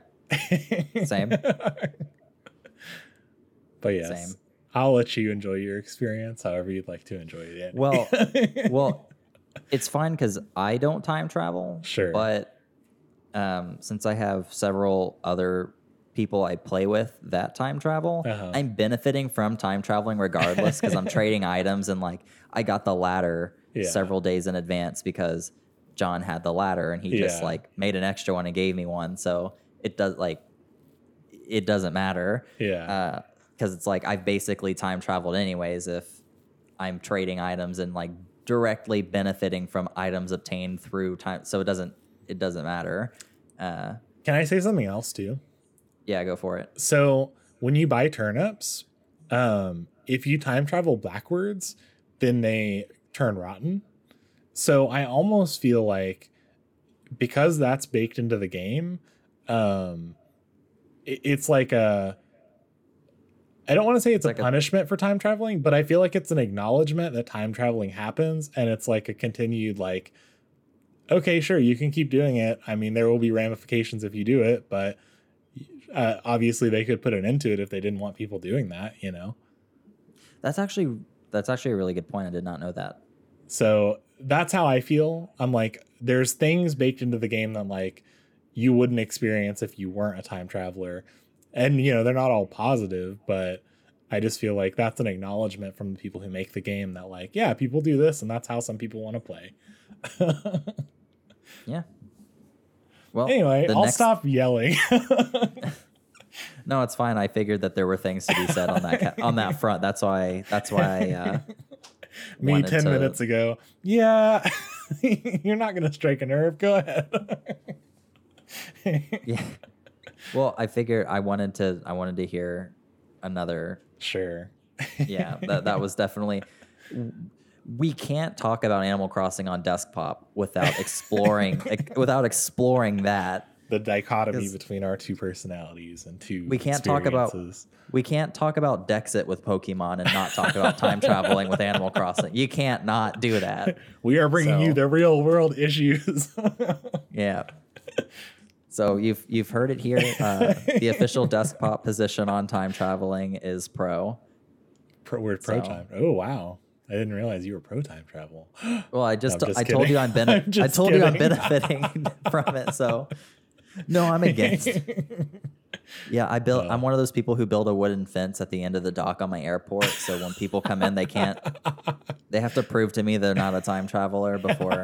same. but yes Same. i'll let you enjoy your experience however you'd like to enjoy it Well, well, it's fine because I don't time travel. Sure. But um, since I have several other people I play with that time travel, Uh-huh. I'm benefiting from time traveling regardless because I'm trading items and like I got the ladder Yeah. several days in advance because John had the ladder and he just like made an extra one and gave me one. So it does like it doesn't matter yeah because it's like I've basically time traveled anyways if I'm trading items and like directly benefiting from items obtained through time. So it doesn't it doesn't matter. Uh, can i say something else too yeah, go for it. So when you buy turnips, um, if you time travel backwards, then they turn rotten. So I almost feel like because that's baked into the game, um, it- it's like a. I don't want to say it's Like a a- punishment for time traveling, but I feel like it's an acknowledgement that time traveling happens, and it's like a continued like, okay, sure, you can keep doing it. I mean, there will be ramifications if you do it, but uh, obviously they could put an end to it if they didn't want people doing that, you know. That's actually that's actually a really good point. I did not know that. So that's how I feel. I'm like, there's things baked into the game that like you wouldn't experience if you weren't a time traveler, and you know they're not all positive, but I just feel like that's an acknowledgement from the people who make the game that like, yeah, people do this, and that's how some people want to play. Yeah. Well, anyway, I'll next- stop yelling. No, it's fine. I figured that there were things to be said on that ca- on that front. That's why. That's why. Uh, Me ten to- minutes ago. Yeah, you're not gonna strike a nerve. Go ahead. yeah. Well, I figured I wanted to. I wanted to hear another sure. yeah that, that was definitely we can't talk about animal crossing on desktop without exploring without exploring that. The dichotomy between our two personalities and two We can't talk about- we can't talk about dexit with pokemon and not talk about time traveling with animal crossing. You can't not do that. We are bringing you the real world issues. Yeah so you've you've heard it here uh, the official desktop position on time traveling is pro pro, we're pro So- time oh wow i didn't realize you were pro time travel Well, I just, I'm just I told you I'm, bene- I'm I told you I'm benefiting from it. So no, I'm against. Yeah, I built. Uh. I'm one of those people who build a wooden fence at the end of the dock on my airport. So when people come in, they can't. They have to prove to me they're not a time traveler before.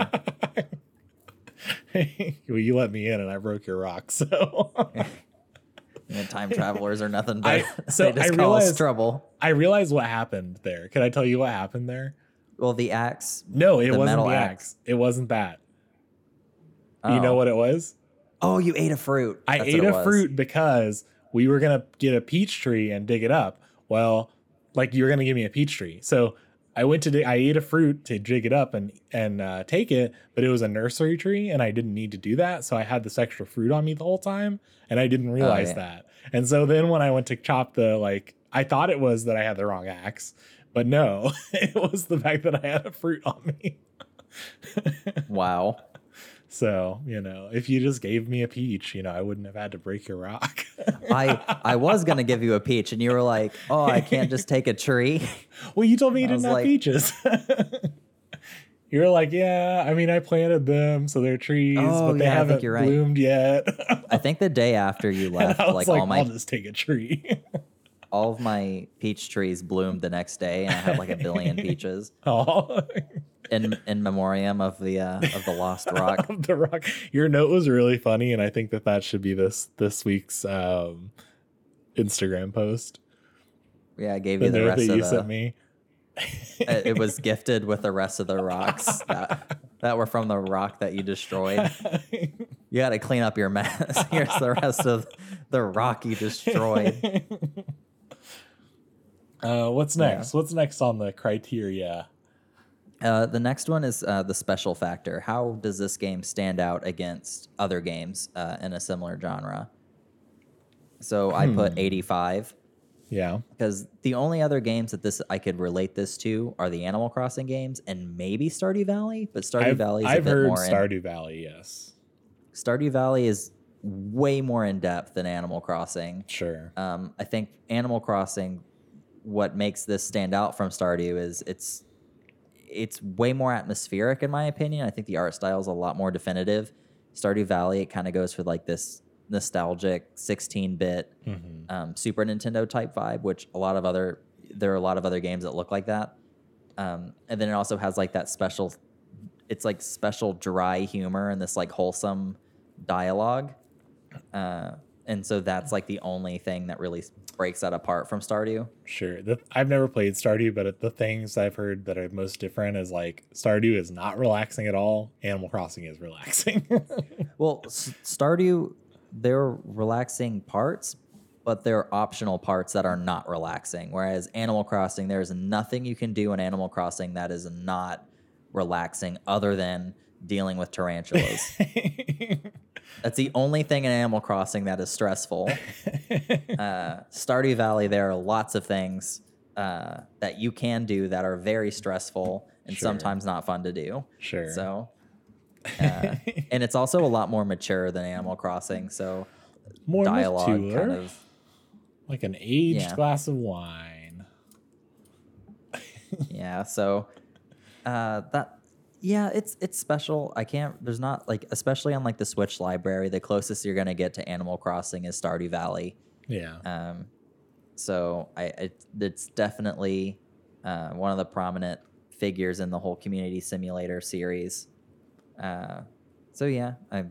well you let me in and i broke your rock so time travelers are nothing but I- so they just I cause realized- trouble. i realized what happened there can i tell you what happened there Well, the axe. no it wasn't the axe. axe it wasn't that you know Oh. what it was Oh, you ate a fruit. I That's ate a fruit because we were gonna get a peach tree and dig it up. Well, like you were gonna give me a peach tree, so I went to dig, I ate a fruit to dig it up and and uh, take it, but it was a nursery tree, and I didn't need to do that, so I had this extra fruit on me the whole time, and I didn't realize yeah. that. And so then when I went to chop the like, I thought it was that I had the wrong axe, but no, it was the fact that I had a fruit on me. Wow. So you know, if you just gave me a peach, you know, I wouldn't have had to break your rock. I I was gonna give you a peach, and you were like, "Oh, I can't just take a tree." Well, you told me you didn't have like- peaches. you were like, yeah, I mean, I planted them, so they're trees, Oh, but they yeah, haven't you're right. bloomed yet. I think the day after you left, like, like, all my I'll just take a tree. all of my peach trees bloomed the next day, and I had like a billion peaches oh, in in memoriam of the uh, of the lost rock. of the rock. Your note was really funny, and I think that that should be this this week's um, Instagram post. Yeah, I gave The you the rest that of you the. sent me. it it was gifted with the rest of the rocks that, that were from the rock that you destroyed. You got to clean up your mess. Here's the rest of the rock you destroyed. uh, what's Yeah. next? What's next on the criteria? Uh, the next one is uh, the special factor. How does this game stand out against other games uh, in a similar genre? So I put 85 Yeah. because the only other games that this I could relate this to are the Animal Crossing games and maybe Stardew Valley, but Stardew Valley is I've a bit heard more. in- Stardew Valley, yes. Stardew Valley is way more in depth than Animal Crossing. Sure. Um, I think Animal Crossing, what makes this stand out from Stardew is it's it's way more atmospheric in my opinion. I think the art style is a lot more definitive. Stardew Valley, it kind of goes for like this nostalgic 16-bit Mhm. um, Super Nintendo type vibe, which a lot of other there are a lot of other games that look like that. Um, and then it also has like that special, it's like special dry humor and this like wholesome dialogue. Uh, and so that's like the only thing that really breaks that apart from Stardew. Sure. The, I've never played Stardew, but the things I've heard that are most different is like Stardew is not relaxing at all. Animal Crossing is relaxing. Well, S- Stardew, there are relaxing parts, but there are optional parts that are not relaxing. Whereas Animal Crossing, there's nothing you can do in Animal Crossing that is not relaxing other than dealing with tarantulas. That's the only thing in Animal Crossing that is stressful. Uh, Stardew Valley, there are lots of things uh, that you can do that are very stressful and Sure. sometimes not fun to do. sure. So, uh, and it's also a lot more mature than Animal Crossing. So, More dialogue mature, kind of. like an aged Yeah. glass of wine. Yeah. So, uh, that. Yeah, it's it's special. I can't. There's not like, especially on like the Switch library. The closest you're gonna get to Animal Crossing is Stardew Valley. Yeah. Um, so I it, it's definitely uh, one of the prominent figures in the whole community simulator series. Uh, so yeah, I,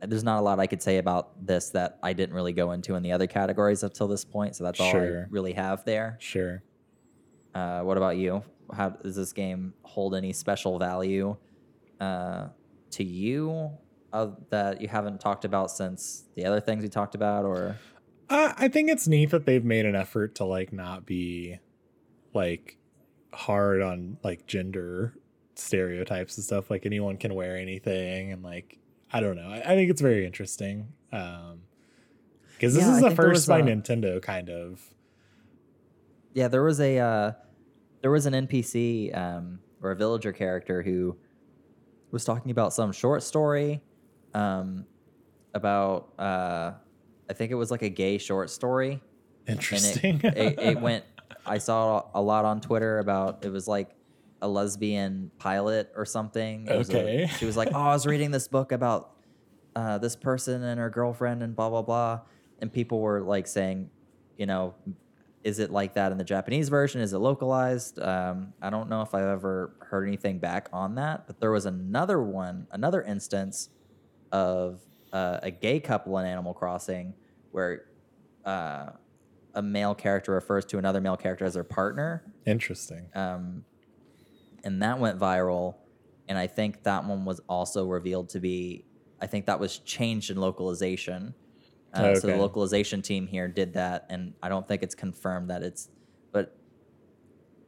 there's not a lot I could say about this that I didn't really go into in the other categories up till this point. So that's all I really have there. Sure. Uh, what about you? How does this game hold any special value uh, to you uh, that you haven't talked about since the other things we talked about, or Uh, I think it's neat that they've made an effort to like not be like hard on like gender stereotypes and stuff. Like anyone can wear anything, and like I don't know. I, I think it's very interesting. Um, because this Yeah, I is the first by a- Nintendo kind of. Yeah, there was a uh, there was an NPC um, or a villager character who was talking about some short story um, about uh, I think it was like a gay short story. Interesting. It, it, it went. I saw a lot on Twitter about it was like a lesbian pilot or something. It was a- Okay. she was like, "Oh, I was reading this book about uh, this person and her girlfriend and blah blah blah," and people were like saying, you know, is it like that in the Japanese version? Is it localized? Um, I don't know if I've ever heard anything back on that, but there was another one, another instance of uh, a gay couple in Animal Crossing where uh, a male character refers to another male character as their partner, Interesting. um, and that went viral. And I think that one was also revealed to be, I think that was changed in localization. Uh, So the localization team here did that, and I don't think it's confirmed that it's, but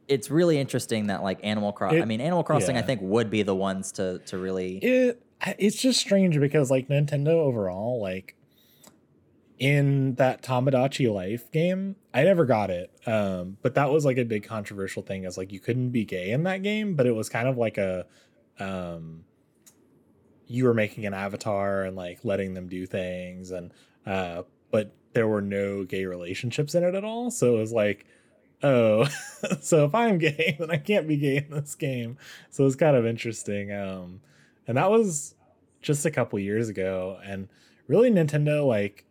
it's really interesting that like Animal Crossing. I mean, Animal Crossing, I think would be the ones to to really. it it's just strange because like Nintendo overall, like in that Tomodachi Life game, I never got it. Um, but that was like a big controversial thing as like you couldn't be gay in that game, but it was kind of like a um you were making an avatar and like letting them do things and uh but there were no gay relationships in it at all. So it was like oh so if i'm gay then i can't be gay in this game. So it's kind of interesting um and that was just a couple years ago. And really nintendo like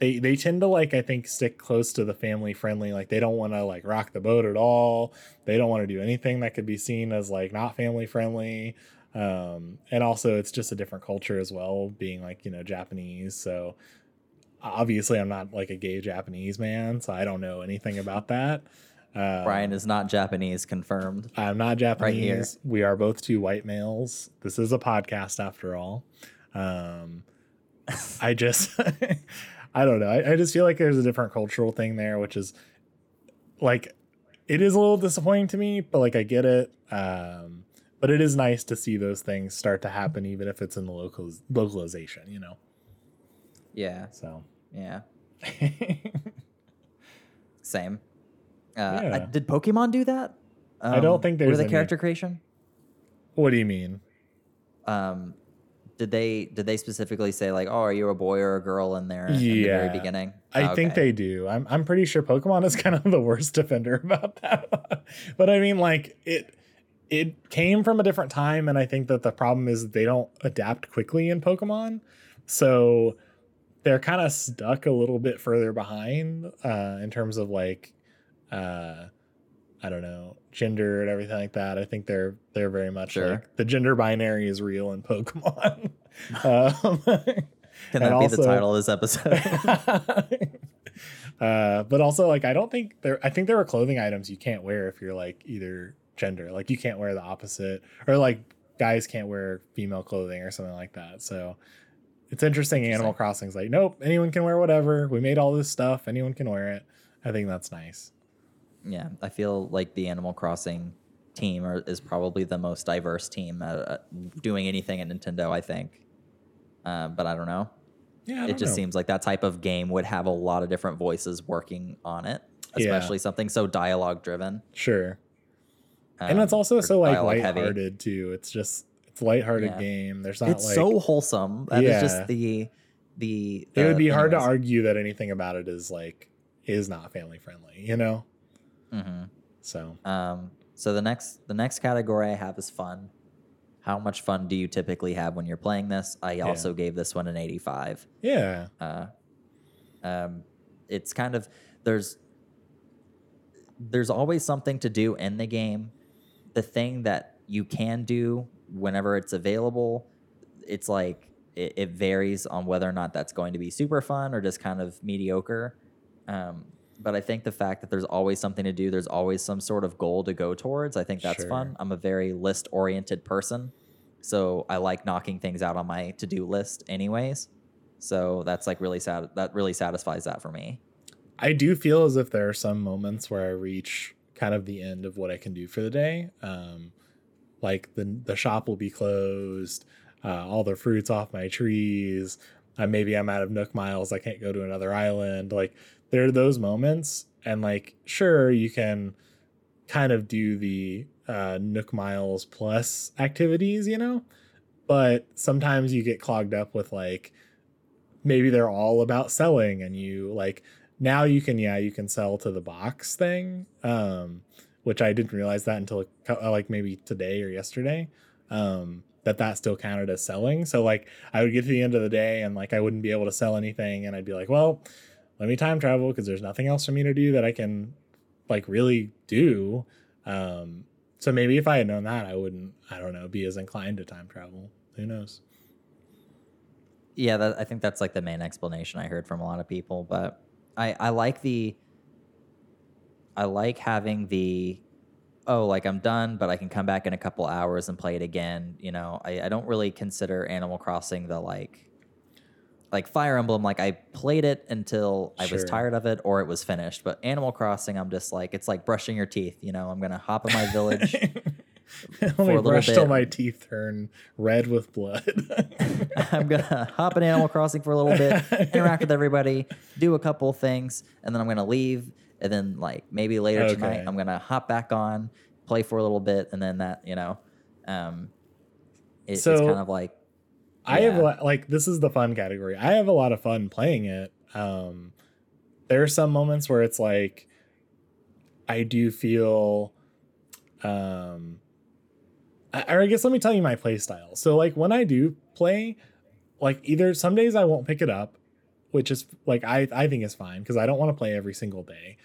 they they tend to like i think stick close to the family friendly. Like they don't want to like rock the boat at all. They don't want to do anything that could be seen as like not family friendly um and also it's just a different culture as well being like you know japanese so obviously i'm not like a gay japanese man so i don't know anything about that uh, Brian is not Japanese, confirmed. I'm not here. Japanese. We are both two white males. This is a podcast after all. Um, I just, I don't know. I, I just feel like there's a different cultural thing there, which is like it is a little disappointing to me, but like I get it. Um, but it is nice to see those things start to happen, even if it's in the local localization, you know. Yeah. So Yeah. Same. Uh, I- did Pokemon do that? I don't think Were there's the any- character creation? what do you mean? Um, did they did they specifically say like, oh, are you a boy or a girl in there in the Yeah. very beginning? I think they do. I'm I'm pretty sure Pokemon is kind of the worst defender about that. but I mean, like it it came from a different time, and I think that the problem is they don't adapt quickly in Pokemon, so they're kind of stuck a little bit further behind uh, in terms of like uh, I don't know gender and everything like that. I think they're they're very much Sure. like the gender binary is real in Pokemon. um, Can that be the title of this episode? uh, but also like I don't think there I think there are clothing items you can't wear if you're like either gender. Like you can't wear the opposite or like guys can't wear female clothing or something like that. So it's interesting Animal Interesting. Crossing's like, nope, anyone can wear whatever. We made all this stuff, anyone can wear it. I think that's nice. yeah, I feel like the Animal Crossing team are, is probably the most diverse team uh, uh, doing anything at Nintendo. I think, uh, but I don't know. Yeah, I it just know. seems like that type of game would have a lot of different voices working on it, Yeah. especially something so dialogue driven. sure. And it's um, also so like dialogue heavy. lighthearted too. It's just it's lighthearted Yeah. game. There's not It's like so wholesome. That is Yeah. just the the. it would the- be hard to argue that anything about it is like is not family friendly, you know? Mhm. So Um, so the next the next category I have is fun. How much fun do you typically have when you're playing this? I also gave this one an 85. yeah. Uh, um, it's kind of there's there's always something to do in the game. The thing that you can do whenever it's available, it's like it, it varies on whether or not that's going to be super fun or just kind of mediocre. Um, but I think the fact that there's always something to do, there's always some sort of goal to go towards. I think that's Sure. fun. I'm a very list oriented person, so I like knocking things out on my to do list, anyways. So that's like really sad. That really satisfies that for me. I do feel as if there are some moments where I reach kind of the end of what I can do for the day. Um, like the the shop will be closed, uh, all the fruits off my trees. Uh, maybe I'm out of Nook miles. I can't go to another island. Like there are those moments, and like sure you can kind of do the uh, Nook miles plus activities, you know, but sometimes you get clogged up with like maybe they're all about selling and you like now you can yeah you can sell to the box thing um which i didn't realize that until uh, like maybe today or yesterday um that that still counted as selling. So like i would get to the end of the day and like i wouldn't be able to sell anything and i'd be like well let me time travel because there's nothing else for me to do that i can like really do. Um so maybe if i had known that i wouldn't i don't know be as inclined to time travel. Who knows? Yeah, that, I think that's like the main explanation I heard from a lot of people. But I, I like the, I like having the, oh, like I'm done, but I can come back in a couple hours and play it again. You know, I, I don't really consider Animal Crossing the like, like Fire Emblem. Like I played it until I was tired of it or it was finished. But Animal Crossing, I'm just like, it's like brushing your teeth. You know, I'm gonna hop in my village. Let me brush till my teeth turn red with blood. I'm gonna hop in Animal Crossing for a little bit, interact with everybody, do a couple things, and then I'm gonna leave. And then like maybe later tonight, I'm gonna hop back on, play for a little bit, and then that you know, um, it, it's So- kind of like I have lot- like this is the fun category. I have a lot of fun playing it. Um, there are some moments where it's like I do feel, um, or I guess let me tell you my play style. So like when I do play, like either some days I won't pick it up, which is like I I think is fine because I don't want to play every single day,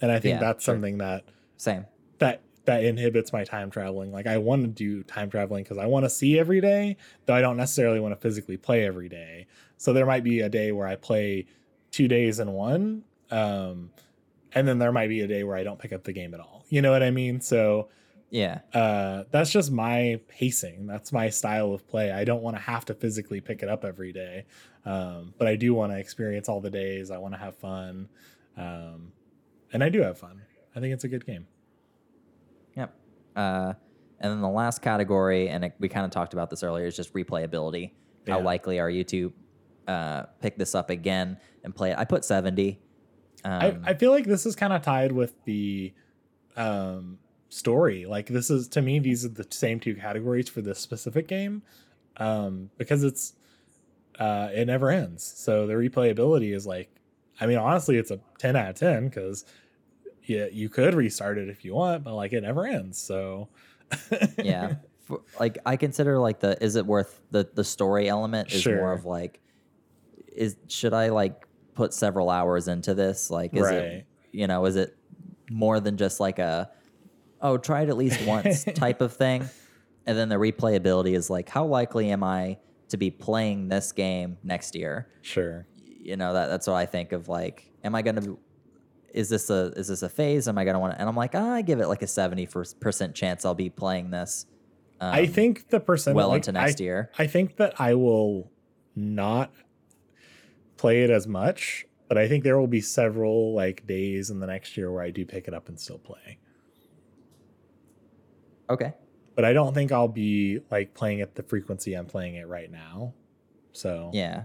and I think Yeah, that's sure. something that same. that that inhibits my time traveling. Like I want to do time traveling because I want to see every day, though I don't necessarily want to physically play every day. So there might be a day where I play two days in one, um, and then there might be a day where I don't pick up the game at all. You know what I mean? So Yeah, uh, that's just my pacing. That's my style of play. I don't want to have to physically pick it up every day, um, but I do want to experience all the days. I want to have fun, um, and I do have fun. I think it's a good game. Yep. Uh, and then the last category, and it, we kind of talked about this earlier, is just replayability. How likely are you to uh, pick this up again and play it? I put 70. Um, I, I feel like this is kind of tied with the um, story. Like this is to me, these are the same two categories for this specific game um, because it's uh, it never ends. So the replayability is like, I mean, honestly, it's a ten out of ten because yeah, you could restart it if you want, but like it never ends. So yeah For- like i consider like the is it worth the the story element is Sure. more of like is should i like put several hours into this like is Right. it you know is it more than just like a oh try it at least once type of thing. And then the replayability is like how likely am i to be playing this game next year? Sure, you know that that's what i think of like am i gonna is this a is this a phase? Am i gonna want to and i'm like ah, i give it like a 70 percent chance i'll be playing this um, I think the percent well like, into next I, year. I think that I will not play it as much, but I think there will be several like days in the next year where I do pick it up and still play. Okay But I don't think I'll be like playing at the frequency I'm playing it right now. So yeah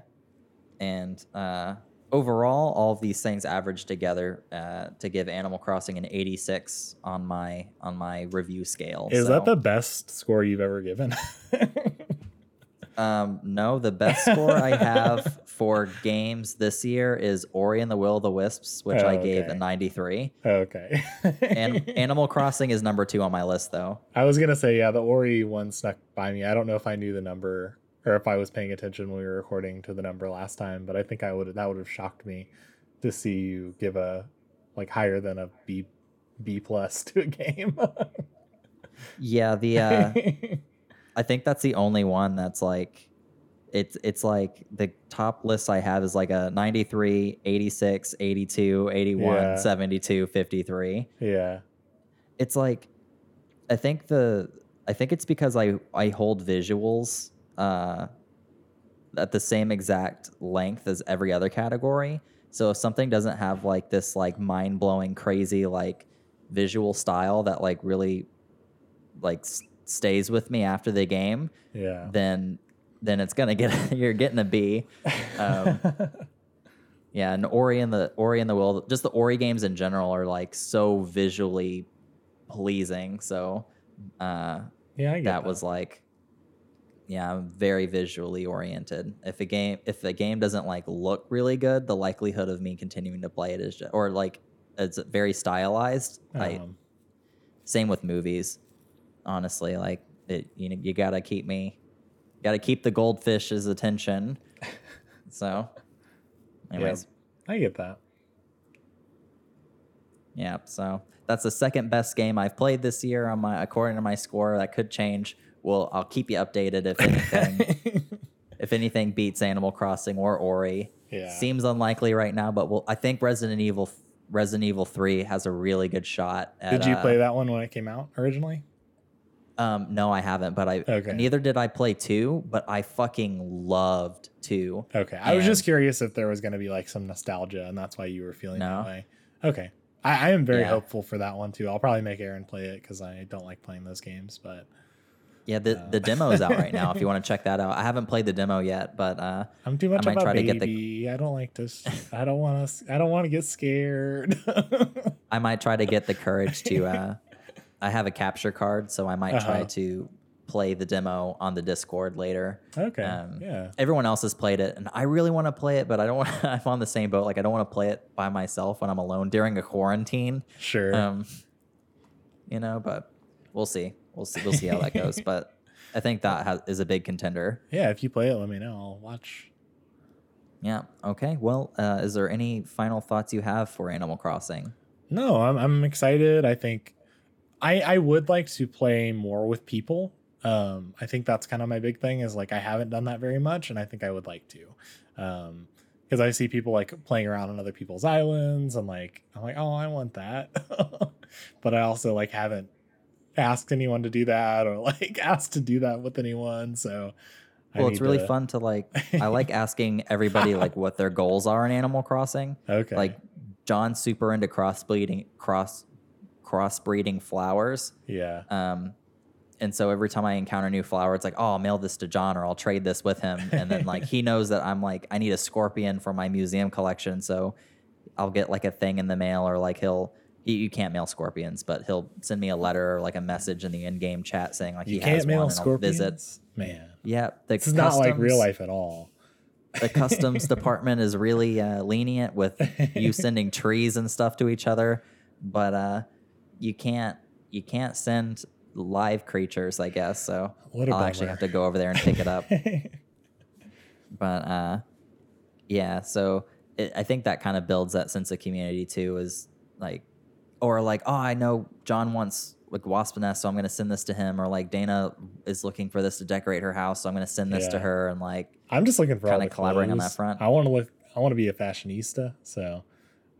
and uh overall all of these things average together uh to give animal crossing an 86 on my on my review scale is So, that the best score you've ever given? um no the best score i have for games this year is ori and the will of the wisps which Oh, i gave a 93 okay. and Animal Crossing is number two on my list, though. I was gonna say, yeah, the Ori one snuck by me. I don't know if I knew the number or if I was paying attention when we were recording to the number last time, but I think I would that would have shocked me to see you give a like higher than a B B plus to a game. Yeah, the uh, I think that's the only one that's like, it's it's like the top list I have is like a 93, 86, 82, 81, Yeah. 72, 53. yeah. It's like, I think the I think it's because I I hold visuals uh, at the same exact length as every other category. So if something doesn't have like this like mind blowing crazy like visual style that like really like s- stays with me after the game, Yeah. then then it's gonna get you're getting a B. Um, yeah, and Ori and the Ori and the Will, just the Ori games in general are like so visually pleasing. So uh, yeah, get that was like, yeah, I'm very visually oriented. If a game if a game doesn't like look really good, the likelihood of me continuing to play it is just, or like it's very stylized. I, Um, same with movies. Honestly, like it, you know, you gotta keep me, gotta keep the goldfish's attention. so, anyways, I get that. yeah. So that's the second best game I've played this year on my according to my score. That could change. Well, I'll keep you updated if anything. if anything beats Animal Crossing or Ori. Yeah. Seems unlikely right now, but we'll, I think Resident Evil Resident Evil 3 has a really good shot. At, Did you uh, play that one when it came out originally? Um, no, I haven't, but I Okay. neither did I play 2, but I fucking loved 2. Okay. I was just curious if there was going to be like some nostalgia and that's why you were feeling No. that way. Okay. I, I am very Yeah. hopeful for that one too. I'll probably make Aaron play it because I don't like playing those games, but Yeah, the Uh. the demo is out right now if you want to check that out. I haven't played the demo yet, but uh I'm too much might of a try to baby. get the- I don't like this. I don't want to. I don't want to get scared. I might try to get the courage to uh I have a capture card, so I might try Uh-huh. to play the demo on the Discord later. okay. Um, yeah. Everyone else has played it, and I really want to play it, but I don't want. I'm on the same boat. Like I don't want to play it by myself when I'm alone during a quarantine. Sure. Um, you know, but we'll see. We'll see. We'll see how that goes. But I think that has, is a big contender. yeah. If you play it, let me know. I'll watch. Yeah. Okay. Well, uh, is there any final thoughts you have for Animal Crossing? No, I'm I'm excited. I think I I would like to play more with people. Um, I think that's kind of my big thing is like I haven't done that very much, and I think I would like to. Um, because I see people like playing around on other people's islands, and like I'm like, oh, I want that, but I also like haven't asked anyone to do that or like asked to do that with anyone. So, I Well, it's really to- fun to like. I like asking everybody like what their goals are in Animal Crossing. Okay, Like John's super into crossbreeding, cross crossbreeding flowers. Yeah. Um, and so every time I encounter a new flower, it's like, oh, I'll mail this to John or I'll trade this with him. And then like he knows that I'm like, I need a scorpion for my museum collection, so I'll get like a thing in the mail or like he'll. You you can't mail scorpions, but he'll send me a letter or like a message in the in-game chat saying like You he has can't mail one and I'll visit. Man, Yeah, the is not like real life at all. the customs department is really uh, lenient with you sending trees and stuff to each other, but uh, you can't you can't send live creatures, I guess. So I'll actually have to go over there and pick it up. but uh, yeah, so it, I think that kind of builds that sense of community too. Is like, or like, oh, I know John wants like wasp nest, so I'm gonna send this to him. Or like Dana is looking for this to decorate her house, so I'm gonna send this to her. And like, I'm just looking for Kinda the collaborating on that front. I want to look. I want to be a fashionista, so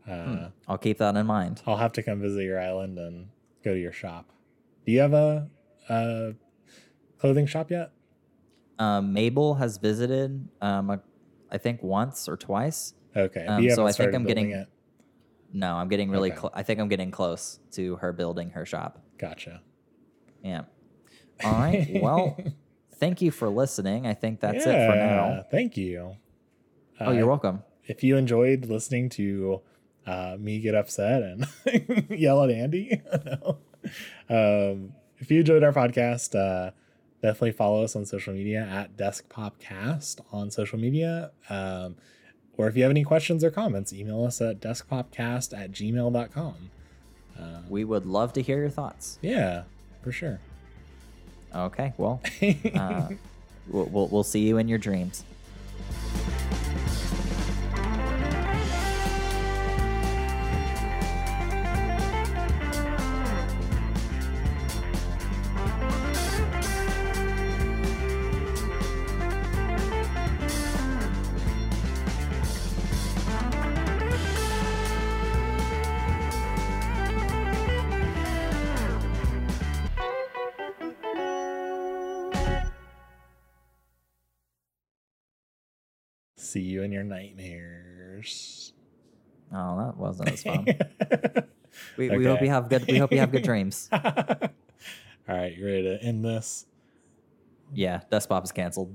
uh, I'll keep that in mind. I'll have to come visit your island and go to your shop. Do you have a, a clothing shop yet? Um, Mabel has visited, um, a- I think once or twice. Okay. Um, so I think I'm getting- it. No, I'm getting really. Okay. Cl- I think I'm getting close to her building her shop. Gotcha. Yeah. All right. Well, thank you for listening. I think that's it for now. Thank you. Oh, you're Uh, welcome. If you enjoyed listening to uh, me get upset and yell at Andy, no. um, if you enjoyed our podcast, uh, definitely follow us on social media at DeskPopcast on social media. Um, or if you have any questions or comments, email us at deskpopcast at gmail.com. Uh, We would love to hear your thoughts. yeah, for sure. Okay. Well, uh, we'll, we'll we'll see you in your dreams. See you in your nightmares. Oh, that wasn't as fun. We, we hope you have good. We hope you have good dreams. All right, you ready to end this? Yeah, Despop is canceled.